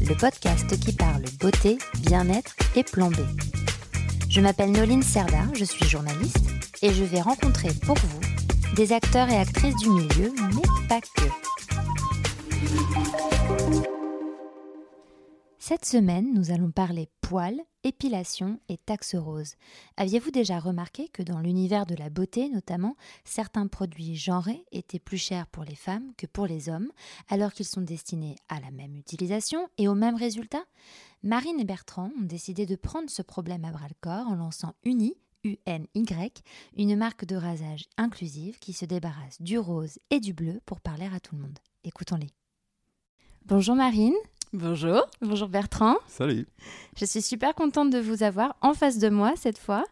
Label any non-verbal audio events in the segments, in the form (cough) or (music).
le podcast qui parle beauté, bien-être et plan B. Je m'appelle Noline Serda, je suis journaliste et je vais rencontrer pour vous des acteurs et actrices du milieu, mais pas que. Cette semaine, nous allons parler poils, épilation et taxe rose. Aviez-vous déjà remarqué que dans l'univers de la beauté notamment, certains produits genrés étaient plus chers pour les femmes que pour les hommes, alors qu'ils sont destinés à la même utilisation et au même résultat? Marine et Bertrand ont décidé de prendre ce problème à bras le corps en lançant Uni, UNY, une marque de rasage inclusive qui se débarrasse du rose et du bleu pour parler à tout le monde. Écoutons-les. Bonjour Marine. Bonjour. Bonjour Bertrand. Salut. Je suis super contente de vous avoir en face de moi cette fois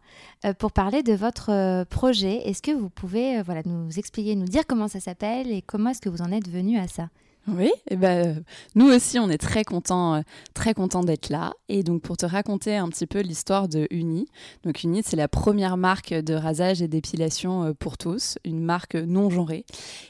euh, pour parler de votre euh, projet. Est-ce que vous pouvez euh, voilà, nous expliquer, nous dire comment ça s'appelle et comment est-ce que vous en êtes venu à ça? Oui, et ben, nous aussi, on est très contents très content d'être là. Et donc, pour te raconter un petit peu l'histoire de Uni. Donc, Uni, c'est la première marque de rasage et d'épilation pour tous, une marque non genrée.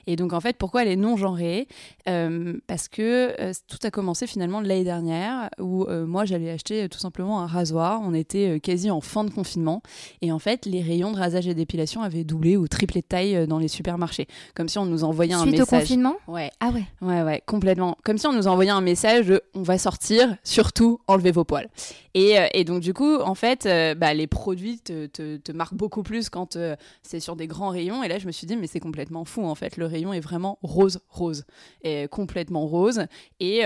Et donc, en fait, pourquoi elle est non genrée? Parce que tout a commencé finalement l'année dernière, où moi, j'allais acheter tout simplement un rasoir. On était quasi en fin de confinement. Et en fait, les rayons de rasage et d'épilation avaient doublé ou triplé de taille dans les supermarchés. Comme si on nous envoyait un message. Suite au confinement? Ouais. Ah ouais. Ouais, ouais, complètement. Comme si on nous envoyait un message de on va sortir, surtout enlevez vos poils. Et, euh, et donc, du coup, en fait, euh, bah, les produits te, te, marquent beaucoup plus quand euh, c'est sur des grands rayons. Et là, je me suis dit, mais c'est complètement fou, en fait. Le rayon est vraiment rose, rose. Et complètement rose. Et,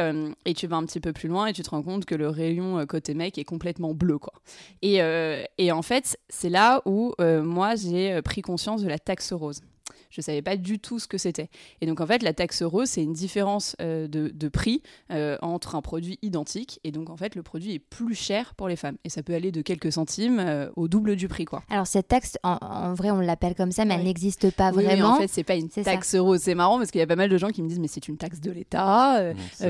tu vas un petit peu plus loin et tu te rends compte que le rayon côté mec est complètement bleu, quoi. Et en fait, c'est là où moi, j'ai pris conscience de la taxe rose. Je ne savais pas du tout ce que c'était. Et donc en fait, la taxe rose, c'est une différence euh, de, de, prix euh, entre un produit identique. Et donc en fait, le produit est plus cher pour les femmes. Et ça peut aller de quelques centimes euh, au double du prix. Quoi. Alors cette taxe, en, en vrai, on l'appelle comme ça, mais oui. elle n'existe pas oui, vraiment. en fait, c'est pas une taxe ça. rose. C'est marrant parce qu'il y a pas mal de gens qui me disent, mais c'est une taxe de l'État.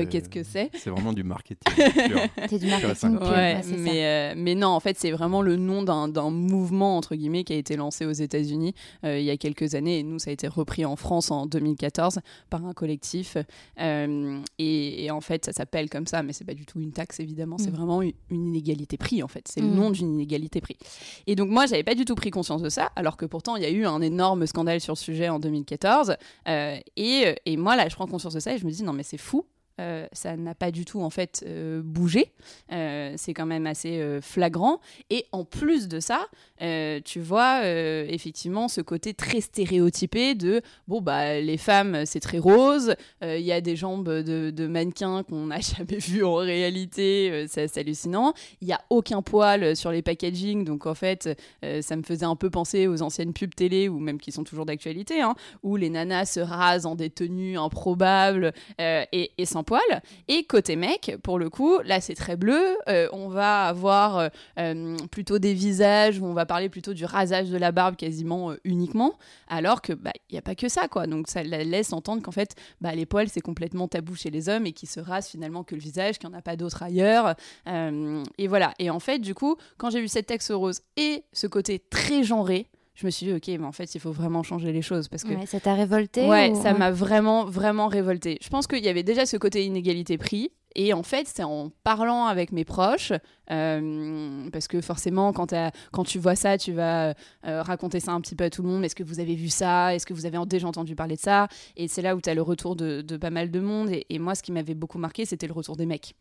Qu'est-ce que c'est? C'est vraiment du marketing. (laughs) c'est du marketing pur. Ouais, mais, mais non, en fait, c'est vraiment le nom d'un mouvement, entre guillemets, qui a été lancé aux États-Unis il y a quelques années. Et nous, ça a été repris en France en 2014 par un collectif. Euh, et, et, en fait, ça s'appelle comme ça, mais c'est pas du tout une taxe, évidemment. C'est mmh. vraiment une, une, inégalité prix, en fait. C'est mmh. le nom d'une inégalité prix. Et donc, moi, j'avais pas du tout pris conscience de ça, alors que pourtant, il y a eu un énorme scandale sur le sujet en 2014. Euh, et, et moi, là, je prends conscience de ça et je me dis, non, mais c'est fou. Euh, ça n'a pas du tout en fait euh, bougé. Euh, c'est quand même assez flagrant. Et en plus de ça, tu vois effectivement ce côté très stéréotypé de bon bah les femmes c'est très rose. Il y a des jambes de, mannequins qu'on n'a (laughs) jamais vues en réalité. c'est hallucinant. Il y a aucun poil sur les packaging. Donc en fait, ça me faisait un peu penser aux anciennes pubs télé ou même qui sont toujours d'actualité, hein, où les nanas se rasent en des tenues improbables et, et Et côté mec, pour le coup, là c'est très bleu. Euh, on va avoir euh, plutôt des visages où on va parler plutôt du rasage de la barbe quasiment euh, uniquement, alors que bah il y a pas que ça quoi. Donc ça laisse entendre qu'en fait bah, les poils c'est complètement tabou chez les hommes et qui se rasent finalement que le visage, qu'il n'y en a pas d'autre ailleurs. et voilà. Et en fait du coup, quand j'ai vu cette texte rose et ce côté très genré, je me suis dit, ok, mais en fait, il faut vraiment changer les choses. Parce que, ouais, ça t'a révolté Ouais, ou... ça m'a vraiment, vraiment révolté. Je pense qu'il y avait déjà ce côté inégalité prix. Et en fait, c'est en parlant avec mes proches, euh, parce que forcément, quand, quand, tu vois ça, tu vas euh, raconter ça un petit peu à tout le monde. Est-ce que vous avez vu ça? Est-ce que vous avez déjà entendu parler de ça? Et c'est là où tu as le retour de, de, pas mal de monde. Et, et moi, ce qui m'avait beaucoup marqué, c'était le retour des mecs.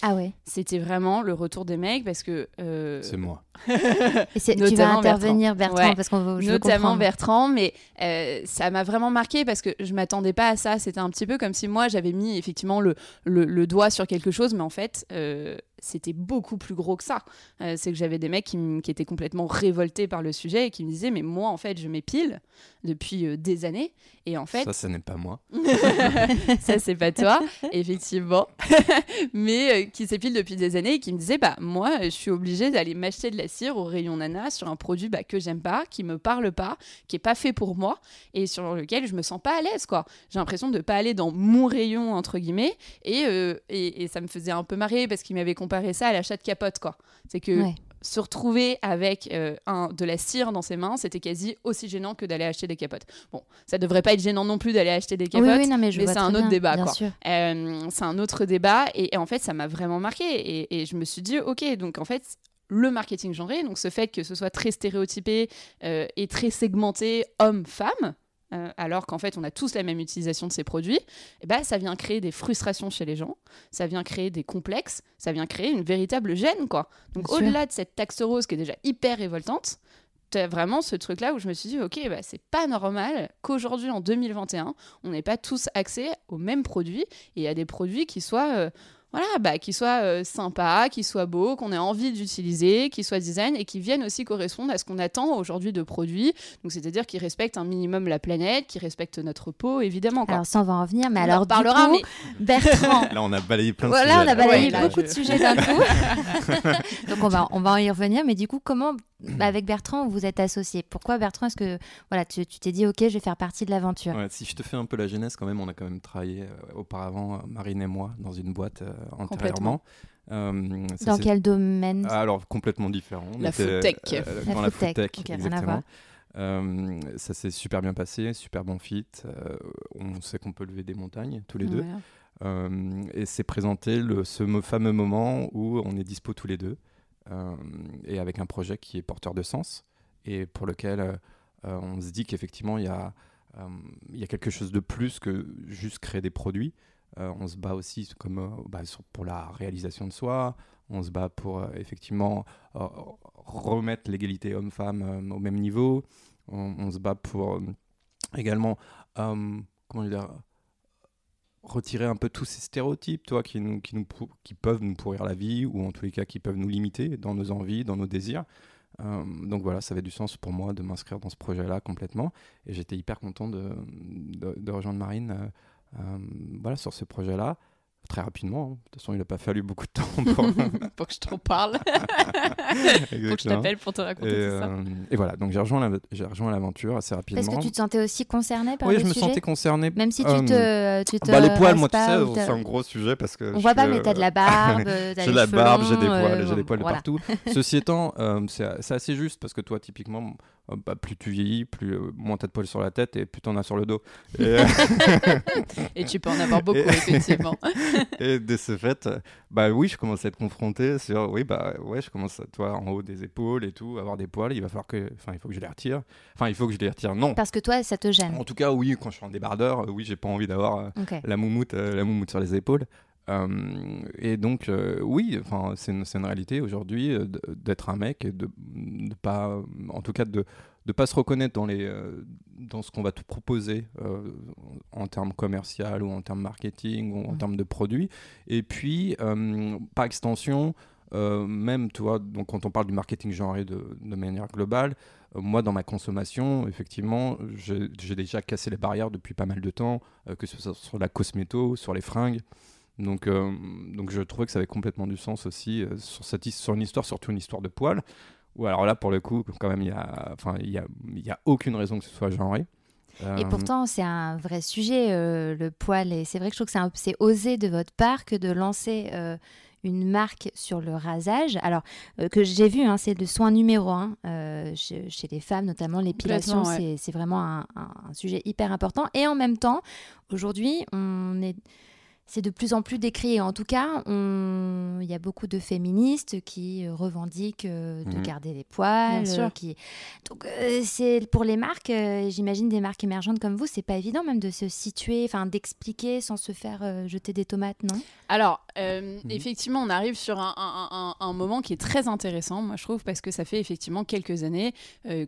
Ah ouais. C'était vraiment le retour des mecs parce que. Euh... C'est moi. Et tu vas intervenir, Bertrand, Bertrand ouais. parce qu'on veut. Notamment Bertrand, mais euh, ça m'a vraiment marqué parce que je m'attendais pas à ça. C'était un petit peu comme si moi j'avais mis effectivement le, le, le, doigt sur quelque chose, mais en fait. Euh, c'était beaucoup plus gros que ça. Euh, c'est que j'avais des mecs qui, étaient complètement révoltés par le sujet et qui me disaient mais moi en fait je m'épile depuis euh, des années et en fait ça ce n'est pas moi. (laughs) ça c'est pas toi effectivement, (laughs) mais euh, qui s'épile depuis des années et qui me disaient bah moi je suis obligée d'aller m'acheter de la cire au rayon nana sur un produit bah, que j'aime pas, qui me parle pas, qui est pas fait pour moi et sur lequel je me sens pas à l'aise quoi. J'ai l'impression de pas aller dans mon rayon entre guillemets et, et, et ça me faisait un peu marrer parce qu'il m'avait comparer ça à l'achat de capote, quoi. C'est que se retrouver avec euh, un, de la cire dans ses mains, c'était quasi aussi gênant que d'aller acheter des capotes. Bon, ça devrait pas être gênant non plus d'aller acheter des capotes, mais, c'est un autre débat, quoi. Euh, c'est un autre débat, et, en fait, ça m'a vraiment marqué. Et, et, je me suis dit, ok, donc en fait, le marketing genré, donc ce fait que ce soit très stéréotypé euh, et très segmenté homme-femme, euh, alors qu'en fait on a tous la même utilisation de ces produits, et eh ben, ça vient créer des frustrations chez les gens, ça vient créer des complexes, ça vient créer une véritable gêne. quoi. Donc au-delà de cette taxe rose qui est déjà hyper révoltante, as vraiment ce truc-là où je me suis dit, ok, bah, c'est pas normal qu'aujourd'hui, en 2021, on n'ait pas tous accès aux mêmes produits et à des produits qui soient... Euh, voilà, bah, qui soit euh, sympa, qui soit beau, qu'on ait envie d'utiliser, qui soit design et qui viennent aussi correspondre à ce qu'on attend aujourd'hui de produits. Donc, c'est-à-dire qui respectent un minimum la planète, qui respectent notre peau, évidemment. Alors, ça, on va en venir, mais alors, du coup, Bertrand. Là, on a balayé plein de voilà, sujets. Voilà, on a balayé beaucoup de sujets d'un coup. (laughs) (laughs) Donc, on va, on va y revenir, mais du coup, comment avec Bertrand, vous êtes associé. Pourquoi Bertrand Est-ce que voilà, tu t'es dit, ok, je vais faire partie de l'aventure? Si je te fais un peu la genèse, quand même, on a quand même travaillé euh, auparavant, euh, Marine et moi, dans une boîte euh, antérieurement. dans quel domaine? Alors, complètement différent. La food tech. dans la food tech, exactement. ça s'est super bien passé, super bon fit. on sait qu'on peut lever des montagnes tous les deux. et c'est présenté le, ce fameux moment où on est dispo tous les deux. Euh, et avec un projet qui est porteur de sens et pour lequel euh, euh, on se dit qu'effectivement il y a y a quelque chose de plus que juste créer des produits. on se bat aussi comme, bah, pour la réalisation de soi, on se bat pour effectivement remettre l'égalité homme-femme au même niveau, on, on, se bat pour également, comment dire, retirer un peu tous ces stéréotypes, toi, qui, nous, qui, nous, peuvent nous pourrir la vie, ou en tous les cas qui peuvent nous limiter dans nos envies, dans nos désirs. Euh, donc voilà, ça avait du sens pour moi de m'inscrire dans ce projet-là complètement. Et j'étais hyper content de, de, rejoindre Marine euh, euh, voilà, sur ce projet-là très rapidement. Hein. De toute façon, il n'a pas fallu beaucoup de temps pour, (laughs) pour que je t'en parle. (laughs) pour que je t'appelle pour te raconter et, tout ça. Euh, et voilà, donc j'ai rejoint l'aventure assez rapidement. Est-ce que tu te sentais aussi concerné par oui, le sujet Oui, je me sentais concerné. Même si tu euh, te, tu te bah, Les poils, moi, tu sais, c'est un gros sujet parce que. On voit pas, mais t'as de la (laughs) barbe. j'ai de la barbe, j'ai des poils, j'ai des poils de partout. Ceci étant, euh, c'est assez juste parce que toi, typiquement, bah, plus tu vieillis, plus moins t'as de poils sur la tête et plus t'en as sur le dos. Et, (laughs) et tu peux en avoir beaucoup, effectivement. (laughs) et de ce fait, bah oui, je commence à être confronté sur, oui, bah ouais, je commence à, toi, en haut des épaules et tout, avoir des poils, il va falloir que, enfin, il faut que je les retire. Enfin, il faut que je les retire, non. Parce que toi, ça te gêne. En tout cas, oui, quand je suis en débardeur, euh, oui, j'ai pas envie d'avoir euh, la moumoute, euh, la moumoute sur les épaules. Et donc, oui, enfin, c'est une, une, réalité aujourd'hui d'être un mec et de ne pas, en tout cas, de de pas se reconnaître dans, les, euh, dans ce qu'on va te proposer euh, en termes commercial ou en termes marketing ou en termes de produits. Et puis, euh, par extension, même, tu vois, donc quand on parle du marketing genré de, de manière globale, moi, dans ma consommation, effectivement, j'ai déjà cassé les barrières depuis pas mal de temps, que ce soit sur la cosméto, sur les fringues. Donc, donc je trouvais que ça avait complètement du sens aussi sur, cette, sur une histoire, surtout une histoire de poils. Ou alors là, pour le coup, quand même, il n'y a, enfin, il y a, y a aucune raison que ce soit genré. Et euh, pourtant, c'est un vrai sujet, euh, le poil. Et c'est vrai que je trouve que c'est osé de votre part que de lancer euh, une marque sur le rasage. Alors, que j'ai vu, hein, c'est le soin numéro un chez, les femmes, notamment l'épilation. C'est vraiment un, un, sujet hyper important. Et en même temps, aujourd'hui, on est c'est de plus en plus décrié. En tout cas, il y a beaucoup de féministes qui euh, revendiquent euh, de mhm. garder les poils. Euh, qui... Donc, c'est pour les marques, j'imagine des marques émergentes comme vous, c'est pas évident même de se situer, enfin d'expliquer sans se faire jeter des tomates, non? Alors, mhm. effectivement, on arrive sur un, un, moment qui est très intéressant, moi je trouve, parce que ça fait effectivement quelques années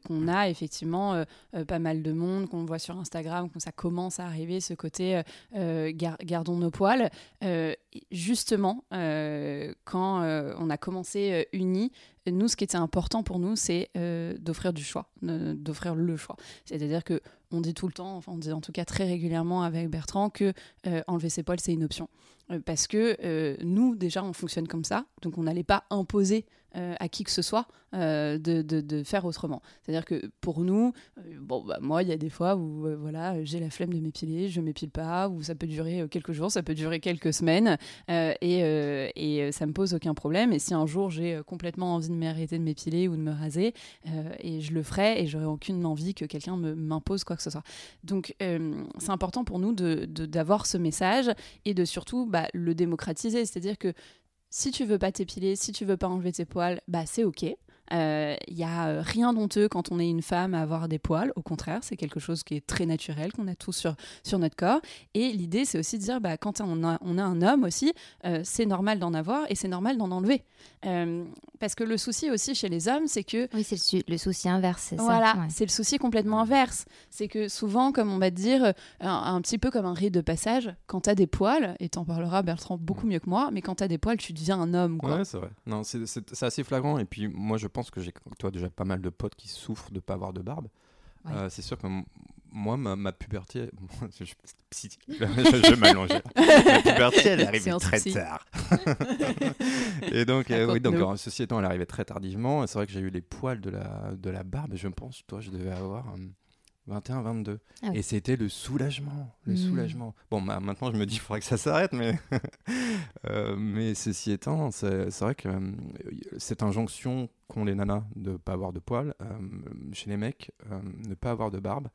qu'on a effectivement pas mal de monde, qu'on voit sur Instagram, qu'on ça commence à arriver ce côté gardons nos poils. Euh, justement, quand on a commencé Uni, nous, ce qui était important pour nous, c'est d'offrir du choix, d'offrir le choix. C'est-à-dire que on dit tout le temps, enfin on dit en tout cas très régulièrement avec Bertrand que enlever ses poils c'est une option. Parce que nous déjà on fonctionne comme ça, donc on n'allait pas imposer euh, à qui que ce soit euh, de, de, faire autrement. C'est-à-dire que pour nous, euh, bon, bah, moi, il y a des fois où voilà, j'ai la flemme de m'épiler, je m'épile pas, ou ça peut durer quelques jours, ça peut durer quelques semaines, et, et ça me pose aucun problème. Et si un jour j'ai complètement envie de m'arrêter de m'épiler ou de me raser, et je le ferai, et j'aurai aucune envie que quelqu'un m'impose quoi que ce soit. Donc, c'est important pour nous d'avoir de, ce message et de surtout bah, le démocratiser. C'est-à-dire que si tu veux pas t'épiler, si tu veux pas enlever tes poils, bah c'est ok. Il euh, n'y a euh, rien d'honteux quand on est une femme à avoir des poils. Au contraire, c'est quelque chose qui est très naturel, qu'on a tous sur, sur notre corps. Et l'idée, c'est aussi de dire, bah, quand on a, on a un homme aussi, euh, c'est normal d'en avoir et c'est normal d'en enlever. parce que le souci aussi chez les hommes, c'est que... Oui, c'est le, souci inverse, c'est voilà, c'est le souci complètement inverse. C'est que souvent, comme on va te dire, un, petit peu comme un rite de passage, quand tu as des poils, et t'en parleras Bertrand beaucoup mieux que moi, mais quand tu as des poils, tu deviens un homme. Quoi. Ouais, c'est vrai. Non, c'est assez flagrant. Et puis moi, je pense que j'ai, toi, déjà pas mal de potes qui souffrent de pas avoir de barbe. Euh, c'est sûr que moi, ma, puberté, (laughs) (laughs) je, je, je m'allonge. Ma puberté, elle arrive très tard. (laughs) et donc, euh, oui, donc, ceci étant, elle arrivait très tardivement. C'est vrai que j'ai eu les poils de la, de la barbe. Je pense, toi, je devais avoir. 21, 22. Ah et c'était le soulagement. Le mmh. soulagement. Bon, bah, maintenant, je me dis, il faudrait que ça s'arrête, mais, (laughs) euh, mais ceci étant, c'est vrai que euh, cette injonction qu'ont les nanas de ne pas avoir de poils, euh, chez les mecs, ne pas avoir de barbe,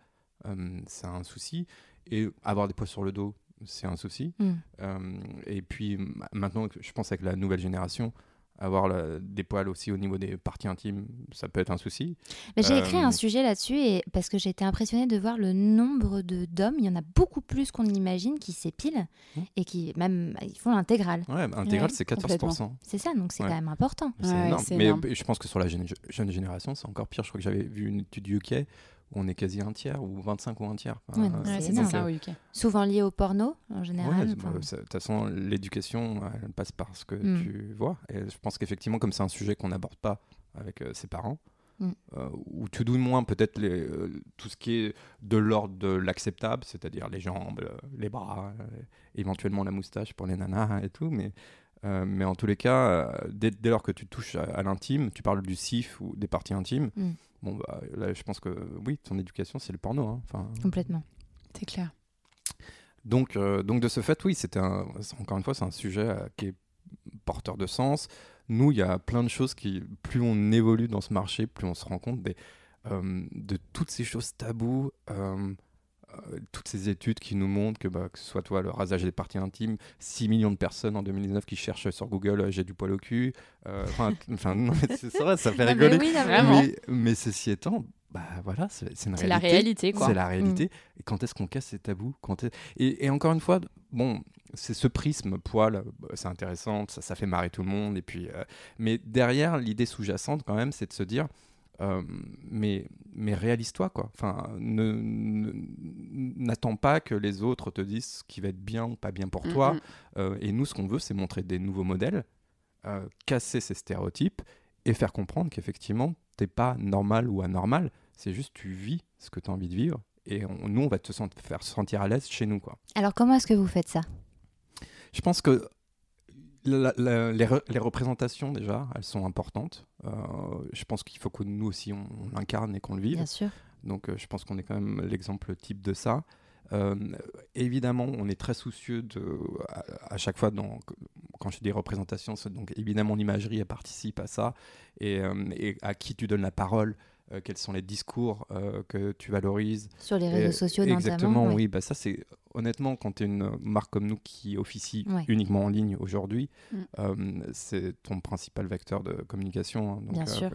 c'est un souci. Et avoir des poils sur le dos, c'est un souci. Mmh. et puis, maintenant, je pense avec la nouvelle génération, avoir des poils aussi au niveau des parties intimes, ça peut être un souci. Mais j'ai écrit un euh, sujet là-dessus et parce que j'ai été impressionnée de voir le nombre de d'hommes, il y en a beaucoup plus qu'on imagine qui s'épilent mmh. et qui même ils font l'intégrale. Ouais, l'intégrale c'est 14%. C'est ça, donc c'est quand même important. C'est énorme. Mais je pense que sur la jeune, jeune génération, c'est encore pire. Je crois que j'avais vu une étude UK on est quasi un tiers, ou 25 ou un tiers. c'est ça, euh, Souvent lié au porno, en général. Bah, de toute façon, l'éducation, elle passe par ce que mm. tu vois. Et je pense qu'effectivement, comme c'est un sujet qu'on n'aborde pas avec euh, ses parents, mm. euh, ou tout du moins peut-être tout ce qui est de l'ordre de l'acceptable, c'est-à-dire les jambes, les bras, éventuellement la moustache pour les nanas et tout, mais mais en tous les cas, dès, lors que tu touches à, l'intime, tu parles du sif ou des parties intimes, mm. Bon, bah, là, je pense que oui, ton éducation, c'est le porno. Hein. Enfin, Complètement. C'est clair. Donc, euh, donc, de ce fait, oui, c'était encore une fois, c'est un sujet euh, qui est porteur de sens. Nous, il y a plein de choses qui, plus on évolue dans ce marché, plus on se rend compte des, euh, de toutes ces choses taboues. Euh, toutes ces études qui nous montrent que, bah, que ce soit toi, le rasage des parties intimes, 6 millions de personnes en 2019 qui cherchent sur Google euh, j'ai du poil au cul. Euh, enfin, (laughs) c'est vrai, ça fait rigoler. mais, mais, ceci étant, bah voilà, c'est la réalité, quoi. C'est la réalité. Mm. Et quand est-ce qu'on casse ces tabous? Quand et, et, encore une fois, bon, c'est ce prisme poil, c'est intéressant, ça, ça, fait marrer tout le monde. Et puis, mais derrière, l'idée sous-jacente, quand même, c'est de se dire euh, mais, mais réalise-toi, quoi. Enfin, n'attends pas que les autres te disent ce qui va être bien ou pas bien pour toi. Euh, et nous, ce qu'on veut, c'est montrer des nouveaux modèles, euh, casser ces stéréotypes et faire comprendre qu'effectivement, t'es pas normal ou anormal. C'est juste tu vis ce que tu as envie de vivre. Et nous, on va te faire sentir à l'aise chez nous, quoi. Alors, comment est-ce que vous faites ça? Je pense que les, représentations, déjà, elles sont importantes. Euh, je pense qu'il faut que nous aussi, on, l'incarne et qu'on le vive. Bien sûr. Donc, euh, je pense qu'on est quand même l'exemple type de ça. Euh, évidemment, on est très soucieux de, à, chaque fois, dans, quand je dis représentations, donc évidemment l'imagerie, participe à ça, et, et, à qui tu donnes la parole, euh, quels sont les discours euh, que tu valorises. Sur les réseaux sociaux notamment. Exactement, oui. Bah, ça, c'est honnêtement, quand tu es une marque comme nous qui officie uniquement en ligne aujourd'hui, mm. euh, c'est ton principal vecteur de communication. Hein. Bien sûr.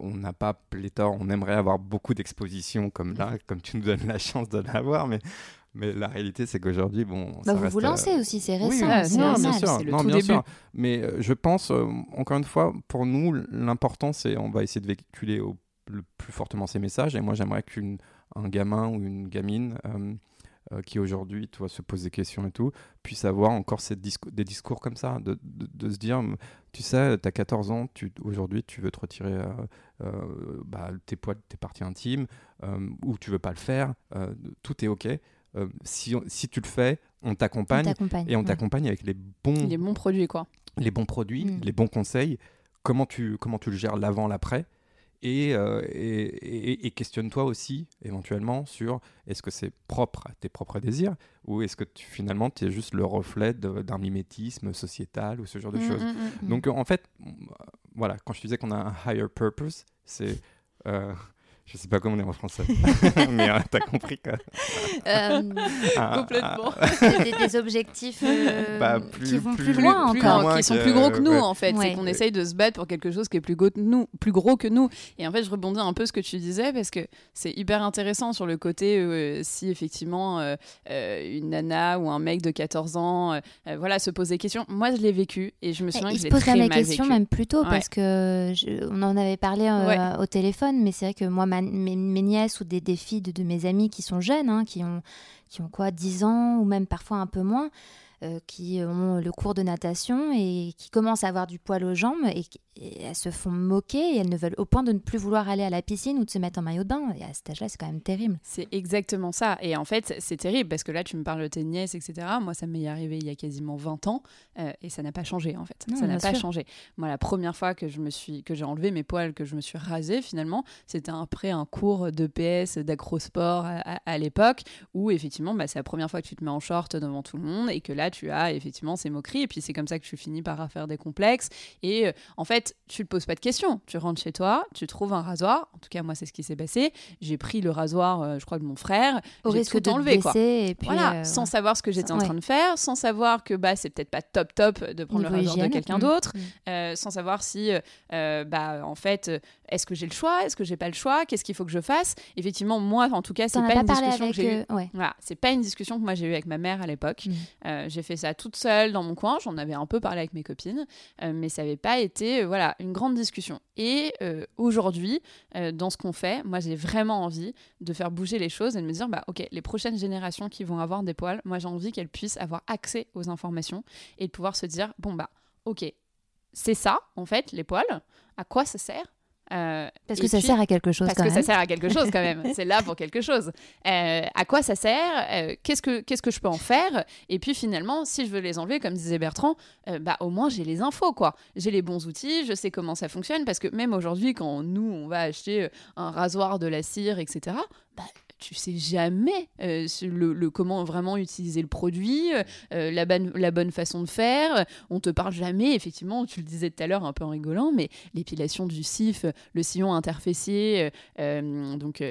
on n'a pas pléthore, on aimerait avoir beaucoup d'expositions comme là, comme tu nous donnes la chance de l'avoir, mais mais la réalité, c'est qu'aujourd'hui, bon. Bah vous vous lancez aussi, c'est récent. Oui, c'est bien sûr. Non, bien sûr. Mais euh, je pense, euh, encore une fois, pour nous, l'important, c'est on va essayer de véhiculer au, le plus fortement ces messages. Et moi, j'aimerais qu'un gamin ou une gamine qui aujourd'hui se posent des questions et tout, puissent avoir encore ces des discours comme ça, de, de, se dire, tu sais, tu as 14 ans, aujourd'hui tu veux te retirer bah, tes poils, tes parties intimes, ou tu veux pas le faire, tout est OK. Si, si tu le fais, on t'accompagne et on t'accompagne avec les bons les bons produits quoi les bons produits mm. les bons conseils comment tu comment tu le gères l'avant l'après euh, et, et, questionne-toi aussi éventuellement sur est-ce que c'est propre à tes propres désirs ou est-ce que tu, finalement tu es juste le reflet d'un mimétisme sociétal ou ce genre de mm, choses. Mm, Donc en fait, voilà, quand je disais qu'on a un higher purpose, c'est euh, je sais pas comment on est en français, (laughs) (laughs) mais euh, t'as compris quoi. Euh, ah, Complètement. Ah. Des, des, objectifs euh, bah, qui vont plus, loin encore, qui sont plus gros que nous en fait. C'est qu'on essaye de se battre pour quelque chose qui est plus gros, que nous, plus gros que nous. Et en fait, je rebondis un peu ce que tu disais parce que c'est hyper intéressant sur le côté si effectivement une nana ou un mec de 14 ans, voilà, se pose des questions. Moi, je l'ai vécu et je me souviens que je l'ai très mal vécu. se questions même plus tôt parce que on en avait parlé au téléphone, mais c'est vrai que moi, ma mes, nièces ou des, des filles de, mes amis qui sont jeunes, hein, qui, ont, qui ont quoi, 10 ans ou même parfois un peu moins, qui ont le cours de natation et qui commencent à avoir du poil aux jambes et, elles se font moquer et elles ne veulent au point de ne plus vouloir aller à la piscine ou de se mettre en maillot de bain. Et à cet âge-là, c'est quand même terrible. C'est exactement ça. Et en fait, c'est terrible parce que là, tu me parles de tes nièces, etc. Moi, ça m'est arrivé il y a quasiment 20 ans euh, et ça n'a pas changé en fait. ça n'a pas changé. Moi, la première fois que je me suis, que j'ai enlevé mes poils, que je me suis rasé finalement, c'était après un cours de PS, d'acrosport à, à, l'époque où effectivement, bah, c'est la première fois que tu te mets en short devant tout le monde et que là, tu as effectivement ces moqueries et puis c'est comme ça que tu finis par faire des complexes. Et euh, en fait, tu ne poses pas de questions. Tu rentres chez toi, tu trouves un rasoir. En tout cas, moi, c'est ce qui s'est passé. J'ai pris le rasoir, euh, je crois, de mon frère. Au risque de enlever, quoi. Et puis, voilà, euh, sans savoir ce que j'étais en train de faire, sans savoir que bah, c'est peut-être pas top top de prendre le rasoir de quelqu'un mm. d'autre, mm. sans savoir si, bah, en fait, est-ce que j'ai le choix, est-ce que j'ai pas le choix, qu'est-ce qu'il faut que je fasse? Effectivement, moi, en tout cas, c'est pas, une discussion que j'ai Voilà, c'est pas une discussion que moi j'ai eue avec ma mère à l'époque. Mm. J'ai fait ça toute seule dans mon coin. J'en avais un peu parlé avec mes copines, mais ça n'avait pas été, voilà, une grande discussion. Et euh, aujourd'hui, euh, dans ce qu'on fait, moi j'ai vraiment envie de faire bouger les choses et de me dire, bah ok, les prochaines générations qui vont avoir des poils, moi j'ai envie qu'elles puissent avoir accès aux informations et de pouvoir se dire, bon bah ok, c'est ça en fait, les poils, à quoi ça sert euh, parce que ça sert à quelque chose. Parce que ça sert à quelque chose quand même. (laughs) c'est là pour quelque chose. Euh, à quoi ça sert? Euh, Qu'est-ce que qu'est-ce que je peux en faire? Et puis finalement, si je veux les enlever, comme disait Bertrand, bah au moins j'ai les infos quoi. J'ai les bons outils, je sais comment ça fonctionne parce que même aujourd'hui, quand nous on va acheter un rasoir, de la cire, etc. Bah, tu sais jamais euh, le, comment vraiment utiliser le produit, euh, la, bonne, la bonne façon de faire. On te parle jamais, effectivement, tu le disais tout à l'heure un peu en rigolant, mais l'épilation du cif, le sillon interfessier, euh, donc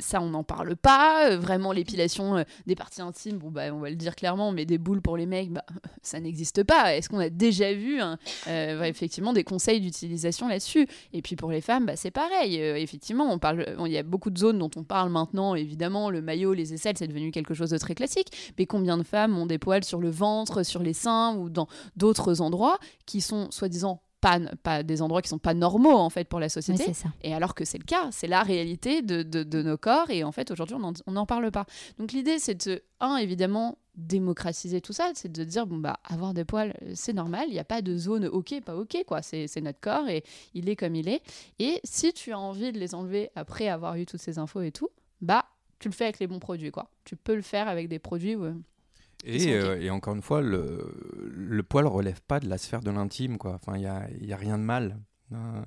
ça on n'en parle pas. Vraiment l'épilation des parties intimes, bon bah on va le dire clairement, mais des boules pour les mecs, bah, (laughs) ça n'existe pas. Est-ce qu'on a déjà vu hein, effectivement des conseils d'utilisation là-dessus? Et puis pour les femmes, bah, c'est pareil. effectivement, il y a beaucoup de zones dont on parle maintenant évidemment, le maillot, les aisselles, c'est devenu quelque chose de très classique. Mais combien de femmes ont des poils sur le ventre, sur les seins ou dans d'autres endroits qui sont soi-disant pas, pas, des endroits qui sont pas normaux en fait pour la société. Et alors que c'est le cas, c'est la réalité de, de, nos corps et en fait aujourd'hui on n'en parle pas. Donc l'idée c'est de, un évidemment, démocratiser tout ça, c'est de dire bon bah avoir des poils c'est normal, il n'y a pas de zone ok pas ok quoi, c'est notre corps et il est comme il est. Et si tu as envie de les enlever après avoir eu toutes ces infos et tout, bah tu le fais avec les bons produits quoi. Tu peux le faire avec des produits et, euh, et, encore une fois, le, le poil relève pas de la sphère de l'intime, quoi. Enfin, il n'y a, y a, rien de mal. Hein.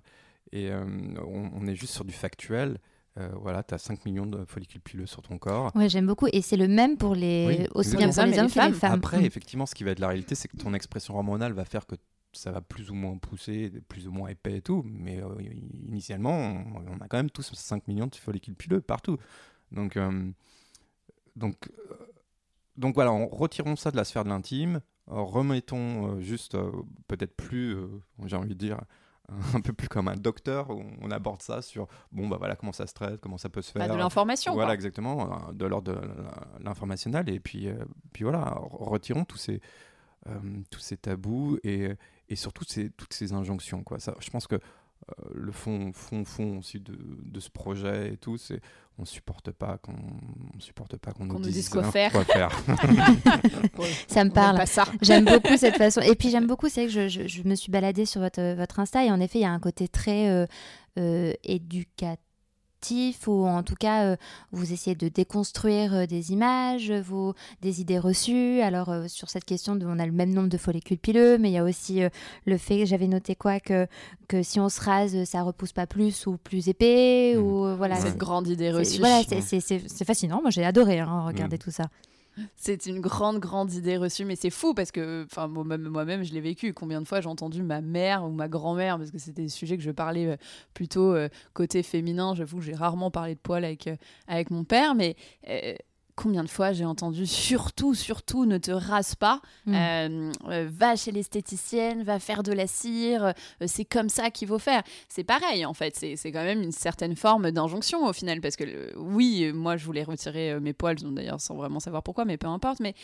Et euh, on, est juste sur du factuel. Euh, voilà, tu as 5 millions de follicules pileux sur ton corps. Ouais, j'aime beaucoup. Et c'est le même pour les, aussi bien pour les hommes que les femmes. Après, effectivement, ce qui va être la réalité, c'est que ton expression hormonale va faire que ça va plus ou moins pousser, plus ou moins épais et tout. Mais initialement, on, a quand même tous 5 millions de follicules pileux partout. Donc, euh, donc, euh, donc voilà, retirons ça de la sphère de l'intime, remettons euh, juste peut-être plus, j'ai envie de dire, (laughs) un peu plus comme un docteur où on aborde ça sur bon bah voilà comment ça se traite comment ça peut se bah, faire de l'information voilà exactement de l'ordre de l'informationnel et puis puis voilà retirons tous ces tous ces tabous et, et surtout ces, toutes ces injonctions quoi ça je pense que le fond, fond, fond aussi de, de ce projet et tout, c'est on supporte pas qu'on on supporte pas qu'on nous, dise quoi faire. (laughs) (laughs) ça me parle. J'aime (laughs) beaucoup cette façon. Et puis j'aime beaucoup, c'est que je, je, je, me suis baladée sur votre, votre Insta et en effet, il y a un côté très euh, euh, ou en tout cas euh, vous essayez de déconstruire euh, des images, vos, des idées reçues. Alors euh, sur cette question, de, on a le même nombre de follicules pileux, mais il y a aussi le fait, j'avais noté quoi, que, que si on se rase, ça repousse pas plus ou plus épais. Mmh. Ou, voilà, Cette grande idée reçue. Voilà, c'est fascinant. Moi j'ai adoré hein, regarder mmh. tout ça. C'est une grande, grande idée reçue, mais c'est fou parce que, moi-même, je l'ai vécu. Combien de fois j'ai entendu ma mère ou ma grand-mère, parce que c'était des sujets que je parlais euh, plutôt euh, côté féminin. J'avoue que j'ai rarement parlé de avec, euh, avec mon père, mais combien de fois j'ai entendu surtout, surtout ne te rase pas, mm. euh, euh, va chez l'esthéticienne, va faire de la cire, euh, c'est comme ça qu'il faut faire. C'est pareil en fait, c'est quand même une certaine forme d'injonction au final, parce que oui, moi je voulais retirer mes poils, d'ailleurs sans vraiment savoir pourquoi, mais peu importe, mais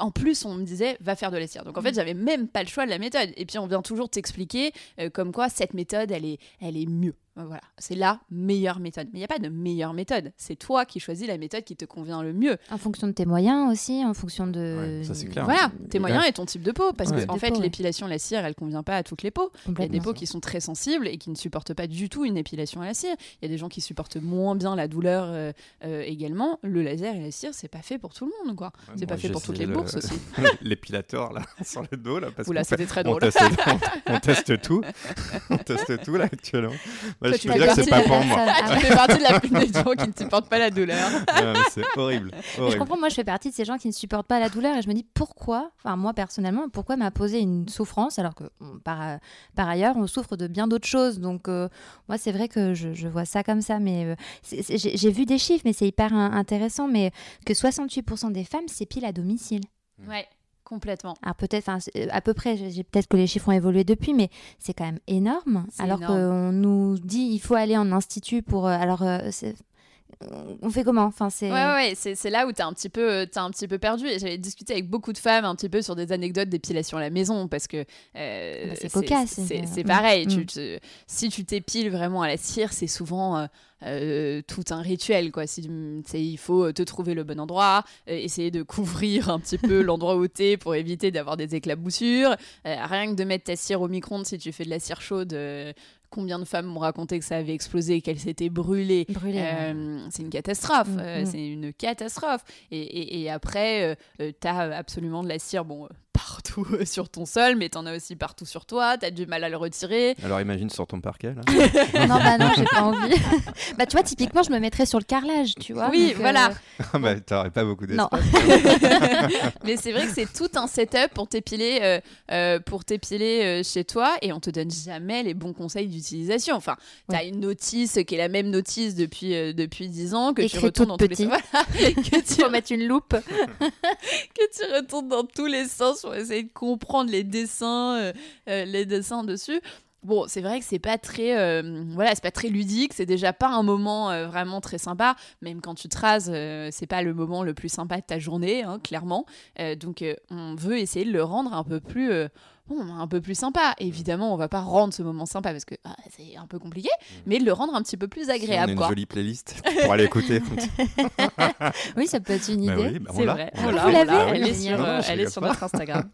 en plus, on me disait, va faire de la cire. Donc en fait, mm. j'avais même pas le choix de la méthode. Et puis on vient toujours t'expliquer comme quoi cette méthode, elle est, elle est mieux. Voilà, c'est la meilleure méthode. Mais il n'y a pas de meilleure méthode. C'est toi qui choisis la méthode qui te convient le mieux. En fonction de tes moyens aussi, en fonction de. ça, c'est clair. Voilà, tes moyens et ton type de peau. Parce qu'en en fait, l'épilation à la cire, elle convient pas à toutes les peaux. Il y a des peaux qui sont très sensibles et qui ne supportent pas du tout une épilation à la cire. Il y a des gens qui supportent moins bien la douleur euh, euh, également. Le laser et la cire, c'est pas fait pour tout le monde, quoi. c'est pas fait pour toutes les bourses aussi. (laughs) L'épilateur, là, (laughs) sur le dos, là. Oula, c'était très drôle. On (laughs) teste, tout. on teste tout, là, actuellement. Bah, je veux dire que c'est pas pour moi. Tu fais partie de la plupart des gens qui ne supportent pas la douleur. (laughs) c'est horrible. Je comprends, moi je fais partie de ces gens qui ne supportent pas la douleur et je me dis pourquoi, enfin moi personnellement, pourquoi m'imposer une souffrance alors que par, par ailleurs on souffre de bien d'autres choses. Donc euh, moi c'est vrai que je, je, vois ça comme ça, mais euh, j'ai vu des chiffres, mais c'est hyper intéressant, mais que 68% des femmes s'épilent à domicile. Ouais. Complètement. Alors peut-être, euh, à peu près, j'ai peut-être que les chiffres ont évolué depuis, mais c'est quand même énorme. Alors qu'on nous dit il faut aller en institut pour. Euh, alors euh, on fait comment? Enfin c'est ouais, ouais c'est là où t'es un petit peu es un petit peu perdu. Et j'avais discuté avec beaucoup de femmes un petit peu sur des anecdotes d'épilation à la maison parce que bah, c'est cocasse c'est pareil mm. tu, si tu t'épiles vraiment à la cire c'est souvent euh, tout un rituel quoi. Si il faut te trouver le bon endroit euh, essayer de couvrir un petit peu l'endroit où t'es pour éviter d'avoir des éclaboussures. Euh, rien que de mettre ta cire au micro-ondes si tu fais de la cire chaude combien de femmes m'ont raconté que ça avait explosé, qu'elles s'étaient brûlées. C'est une catastrophe. Mm, mm. c'est une catastrophe. Et, et, après, tu as absolument de la cire. Bon, partout sur ton sol, mais t'en as aussi partout sur toi, t'as du mal à le retirer. Alors imagine sur ton parquet là. (laughs) non, bah non, j'ai pas envie. (laughs) bah tu vois, typiquement, je me mettrais sur le carrelage, tu vois. Oui, voilà. Euh... Ah, bah t'aurais pas beaucoup d'espace. (laughs) mais c'est vrai que c'est tout un setup pour t'épiler, euh, euh, pour t'épiler euh, chez toi, et on te donne jamais les bons conseils d'utilisation. Enfin, t'as une notice qui est la même notice depuis depuis 10 ans que tu retournes dans tous les sens. que tu faut mettre une loupe. que tu retournes dans tous les sens essayer de comprendre les dessins, euh, euh, les dessins dessus. Bon, c'est vrai que c'est pas très, euh, voilà, c'est pas très ludique. C'est déjà pas un moment vraiment très sympa. Même quand tu te rases, c'est pas le moment le plus sympa de ta journée, hein, clairement. donc, on veut essayer de le rendre un peu plus bon, un peu plus sympa. Évidemment, on va pas rendre ce moment sympa parce que ah, c'est un peu compliqué, mais de le rendre un petit peu plus agréable. on a une jolie playlist pour aller écouter. (laughs) oui, ça peut être une bah idée. Bah c'est vrai. Vous l'avez Elle est sur, euh, elle est sur notre Instagram.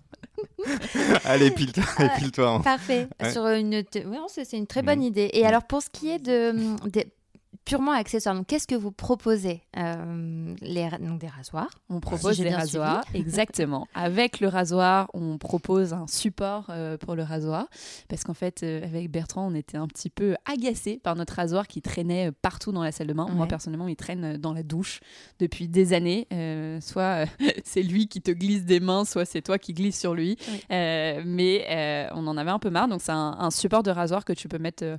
(laughs) Allez, épile-toi. Épile hein. Parfait. Sur une oui, c'est une très bonne mmh. idée. Et mmh. alors, pour ce qui est de, de purement accessoire. Donc, qu'est-ce que vous proposez euh, les, donc Des rasoirs? On propose des rasoirs, (laughs) exactement. Avec le rasoir, on propose un support euh, pour le rasoir. Parce qu'en fait, euh, avec Bertrand, on était un petit peu agacé par notre rasoir qui traînait partout dans la salle de bain. Moi, personnellement, il traîne dans la douche depuis des années. soit (laughs) c'est lui qui te glisse des mains, soit c'est toi qui glisses sur lui. mais on en avait un peu marre. Donc, c'est un, un, support de rasoir que tu peux mettre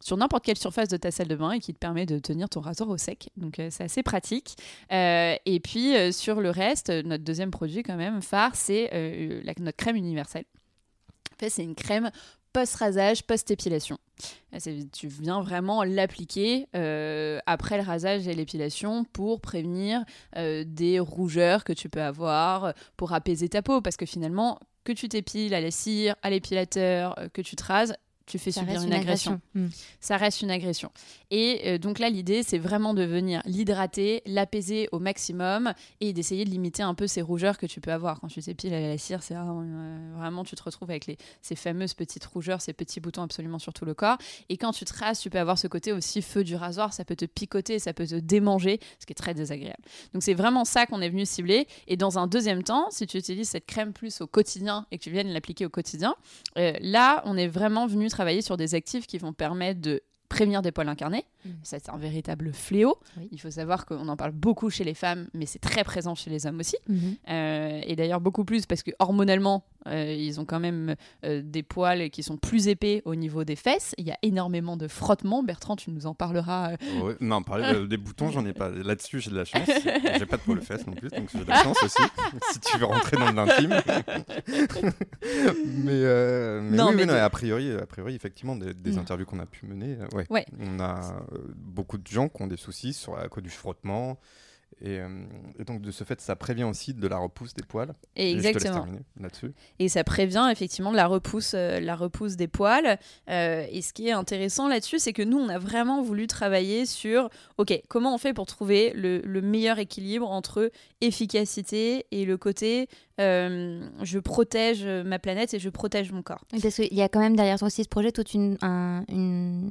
sur n'importe quelle surface de ta salle de bain et qui te permet de tenir ton rasoir au sec. Donc euh, c'est assez pratique. Euh, et puis euh, sur le reste, notre deuxième produit quand même phare, c'est notre crème universelle. En fait, c'est une crème post-rasage, post-épilation. Tu viens vraiment l'appliquer après le rasage et l'épilation pour prévenir des rougeurs que tu peux avoir, pour apaiser ta peau. Parce que finalement, que tu t'épiles à la cire, à l'épilateur, que tu te rases, tu fais subir une, agression. Hmm. Ça reste une agression. Et euh, donc là, l'idée, c'est vraiment de venir l'hydrater, l'apaiser au maximum et d'essayer de limiter un peu ces rougeurs que tu peux avoir. Quand tu t'épiles à la cire, c'est euh, vraiment, tu te retrouves avec les, ces fameuses petites rougeurs, ces petits boutons absolument sur tout le corps. Et quand tu te rases, tu peux avoir ce côté aussi feu du rasoir, ça peut te picoter, ça peut te démanger, ce qui est très désagréable. Donc c'est vraiment ça qu'on est venu cibler. Et dans un deuxième temps, si tu utilises cette crème plus au quotidien et que tu viennes l'appliquer au quotidien, euh, là, on est vraiment venu travailler sur des actifs qui vont permettre de prévenir des poils incarnés. Mmh. C'est un véritable fléau. Il faut savoir qu'on en parle beaucoup chez les femmes, mais c'est très présent chez les hommes aussi. Mmh. Euh, et d'ailleurs beaucoup plus parce que hormonalement, euh, ils ont quand même euh, des poils qui sont plus épais au niveau des fesses. Il y a énormément de frottements. Bertrand, tu nous en parleras. non, parler des boutons, j'en ai pas. Là-dessus, j'ai de la chance. (laughs) j'ai pas de poils fesses non plus, donc j'ai de la chance aussi. si tu veux rentrer dans l'intime. (laughs) mais, mais non, oui, mais a priori, a priori, effectivement, des, des mmh. interviews qu'on a pu mener, ouais. On a beaucoup de gens qui ont des soucis sur, à cause du frottement. Euh, et, donc, de ce fait, ça prévient aussi de la repousse des poils. Et exactement. là-dessus. Et ça prévient effectivement de la repousse, euh, la repousse des poils. Euh, et ce qui est intéressant là-dessus, c'est que nous, on a vraiment voulu travailler sur, OK, comment on fait pour trouver le, le meilleur équilibre entre efficacité et le côté je protège ma planète et je protège mon corps. Parce qu'il y a quand même derrière aussi ce projet toute une, une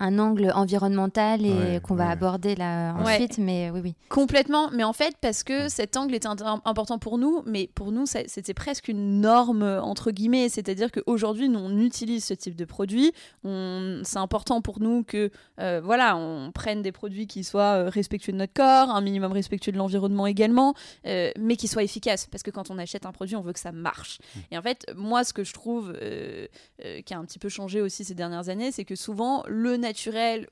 un angle environnemental et qu'on va aborder là ensuite. Mais oui, oui. Complètement. Mais en fait, parce que cet angle est important pour nous, mais pour nous, c'était presque une norme, entre guillemets. C'est-à-dire qu'aujourd'hui, nous, on utilise ce type de produit. C'est important pour nous que, euh, voilà, on prenne des produits qui soient euh, respectueux de notre corps, un minimum respectueux de l'environnement également, euh, mais qui soient efficaces. Parce que quand on achète un produit, on veut que ça marche. Mmh. Et en fait, moi, ce que je trouve qui a un petit peu changé aussi ces dernières années, c'est que souvent, le naturel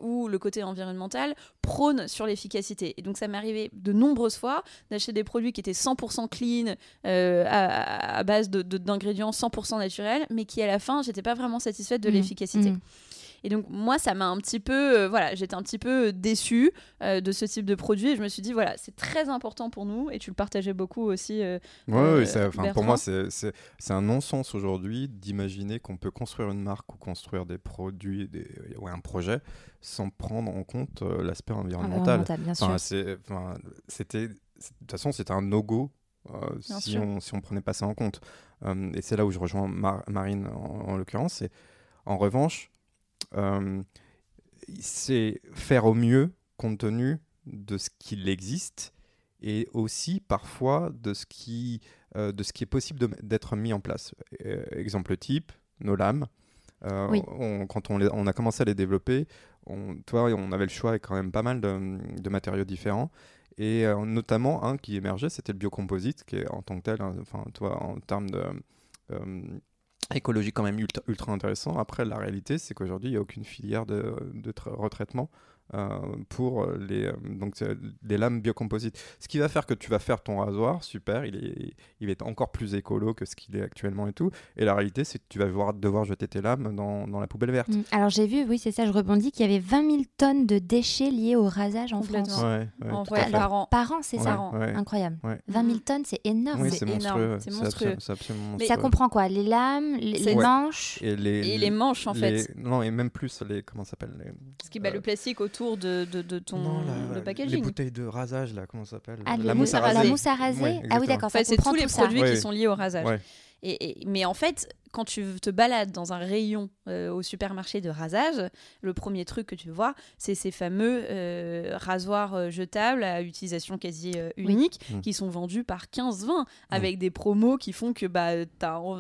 ou le côté environnemental prône sur l'efficacité. Et donc ça m'est arrivé de nombreuses fois d'acheter des produits qui étaient 100% clean, euh, à, base d'ingrédients de, 100% naturels, mais qui à la fin, j'étais pas vraiment satisfaite de mmh. l'efficacité. Mmh. Et donc moi, ça m'a un petit peu, euh, voilà, j'étais un petit peu déçue euh, de ce type de produit. Et je me suis dit, voilà, c'est très important pour nous. Et tu le partageais beaucoup aussi. Euh, oui, pour moi, c'est un non-sens aujourd'hui d'imaginer qu'on peut construire une marque ou construire des produits, des, ouais, un projet, sans prendre en compte l'aspect environnemental. bien C'était, de toute façon, c'était un no-go si, on, si on prenait pas ça en compte. et c'est là où je rejoins Marine en, en l'occurrence. En revanche, euh, c'est faire au mieux compte tenu de ce qu'il existe et aussi parfois de ce qui, euh, de ce qui est possible d'être mis en place. Euh, exemple type, nos lames. quand on, on, a commencé à les développer, on, toi, on avait le choix avec quand même pas mal de, de matériaux différents. Et notamment un qui émergeait, c'était le biocomposite, qui est en tant que tel, hein, enfin, toi, en termes de écologie quand même ultra, intéressant. Après, la réalité, c'est qu'aujourd'hui, il n'y a aucune filière de, retraitement pour les, euh, donc, les lames biocomposites. Ce qui va faire que tu vas faire ton rasoir, super, il, est, il va être encore plus écolo que ce qu'il est actuellement et tout. Et la réalité, c'est que tu vas devoir, devoir jeter tes lames dans, dans la poubelle verte. Mm. Alors j'ai vu, oui, c'est ça, je rebondis, qu'il y avait 20 000 tonnes de déchets liés au rasage en France. par an. Par an, c'est ça. Incroyable. 20 000 tonnes, c'est énorme. c'est monstrueux. C'est monstrueux. Mais ça comprend quoi? Les lames, les, manches et les, manches, en fait. Non, et même plus, les, comment ça s'appelle Ce qui bat le plastique autour de, de, ton packaging. Les bouteilles de rasage, là, comment ça s'appelle ah, la, mousse à raser. La mousse à raser. ah oui, d'accord. c'est tous les produits qui sont liés au rasage. Et, mais en fait, quand tu te balades dans un rayon euh, au supermarché de rasage, le premier truc que tu vois, c'est ces fameux euh, rasoirs euh, jetables à utilisation quasi unique mmh. qui sont vendus par 15-20 mmh. avec des promos qui font que bah,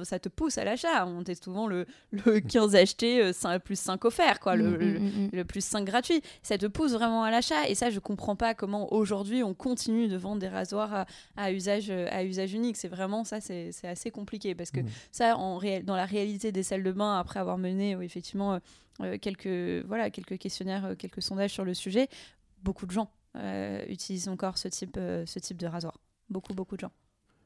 ça te pousse à l'achat. On teste souvent le, le 15 acheté, 5, plus 5 offert, quoi, le, mmh, le, plus 5 gratuit. Ça te pousse vraiment à l'achat. Et ça, je comprends pas comment aujourd'hui on continue de vendre des rasoirs à, usage, à usage unique. C'est vraiment ça, c'est assez compliqué parce que ça, en réalité, dans la réalité des salles de bain, après avoir mené effectivement euh, euh, quelques, voilà, quelques questionnaires, euh, quelques sondages sur le sujet, beaucoup de gens utilisent encore ce type, ce type de rasoir. Beaucoup, beaucoup de gens.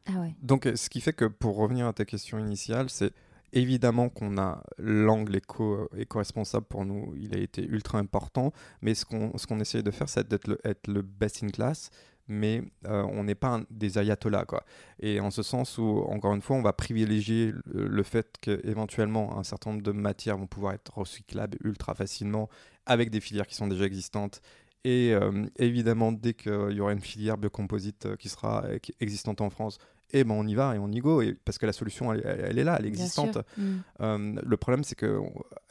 Ah ouais. Donc, ce qui fait que pour revenir à ta question initiale, c'est évidemment qu'on a l'angle éco, éco-responsable pour nous, il a été ultra important, mais ce qu'on, ce qu'on essaye de faire, c'est d'être le, être le best in class, mais on n'est pas des ayatollahs. Quoi. Et en ce sens où, encore une fois, on va privilégier le, fait qu'éventuellement un certain nombre de matières vont pouvoir être recyclables ultra facilement avec des filières qui sont déjà existantes. Et évidemment, dès qu'il y aura une filière biocomposite qui sera existante en France, eh ben on y va et on y go et parce que la solution elle, est là elle est existante mm. le problème c'est que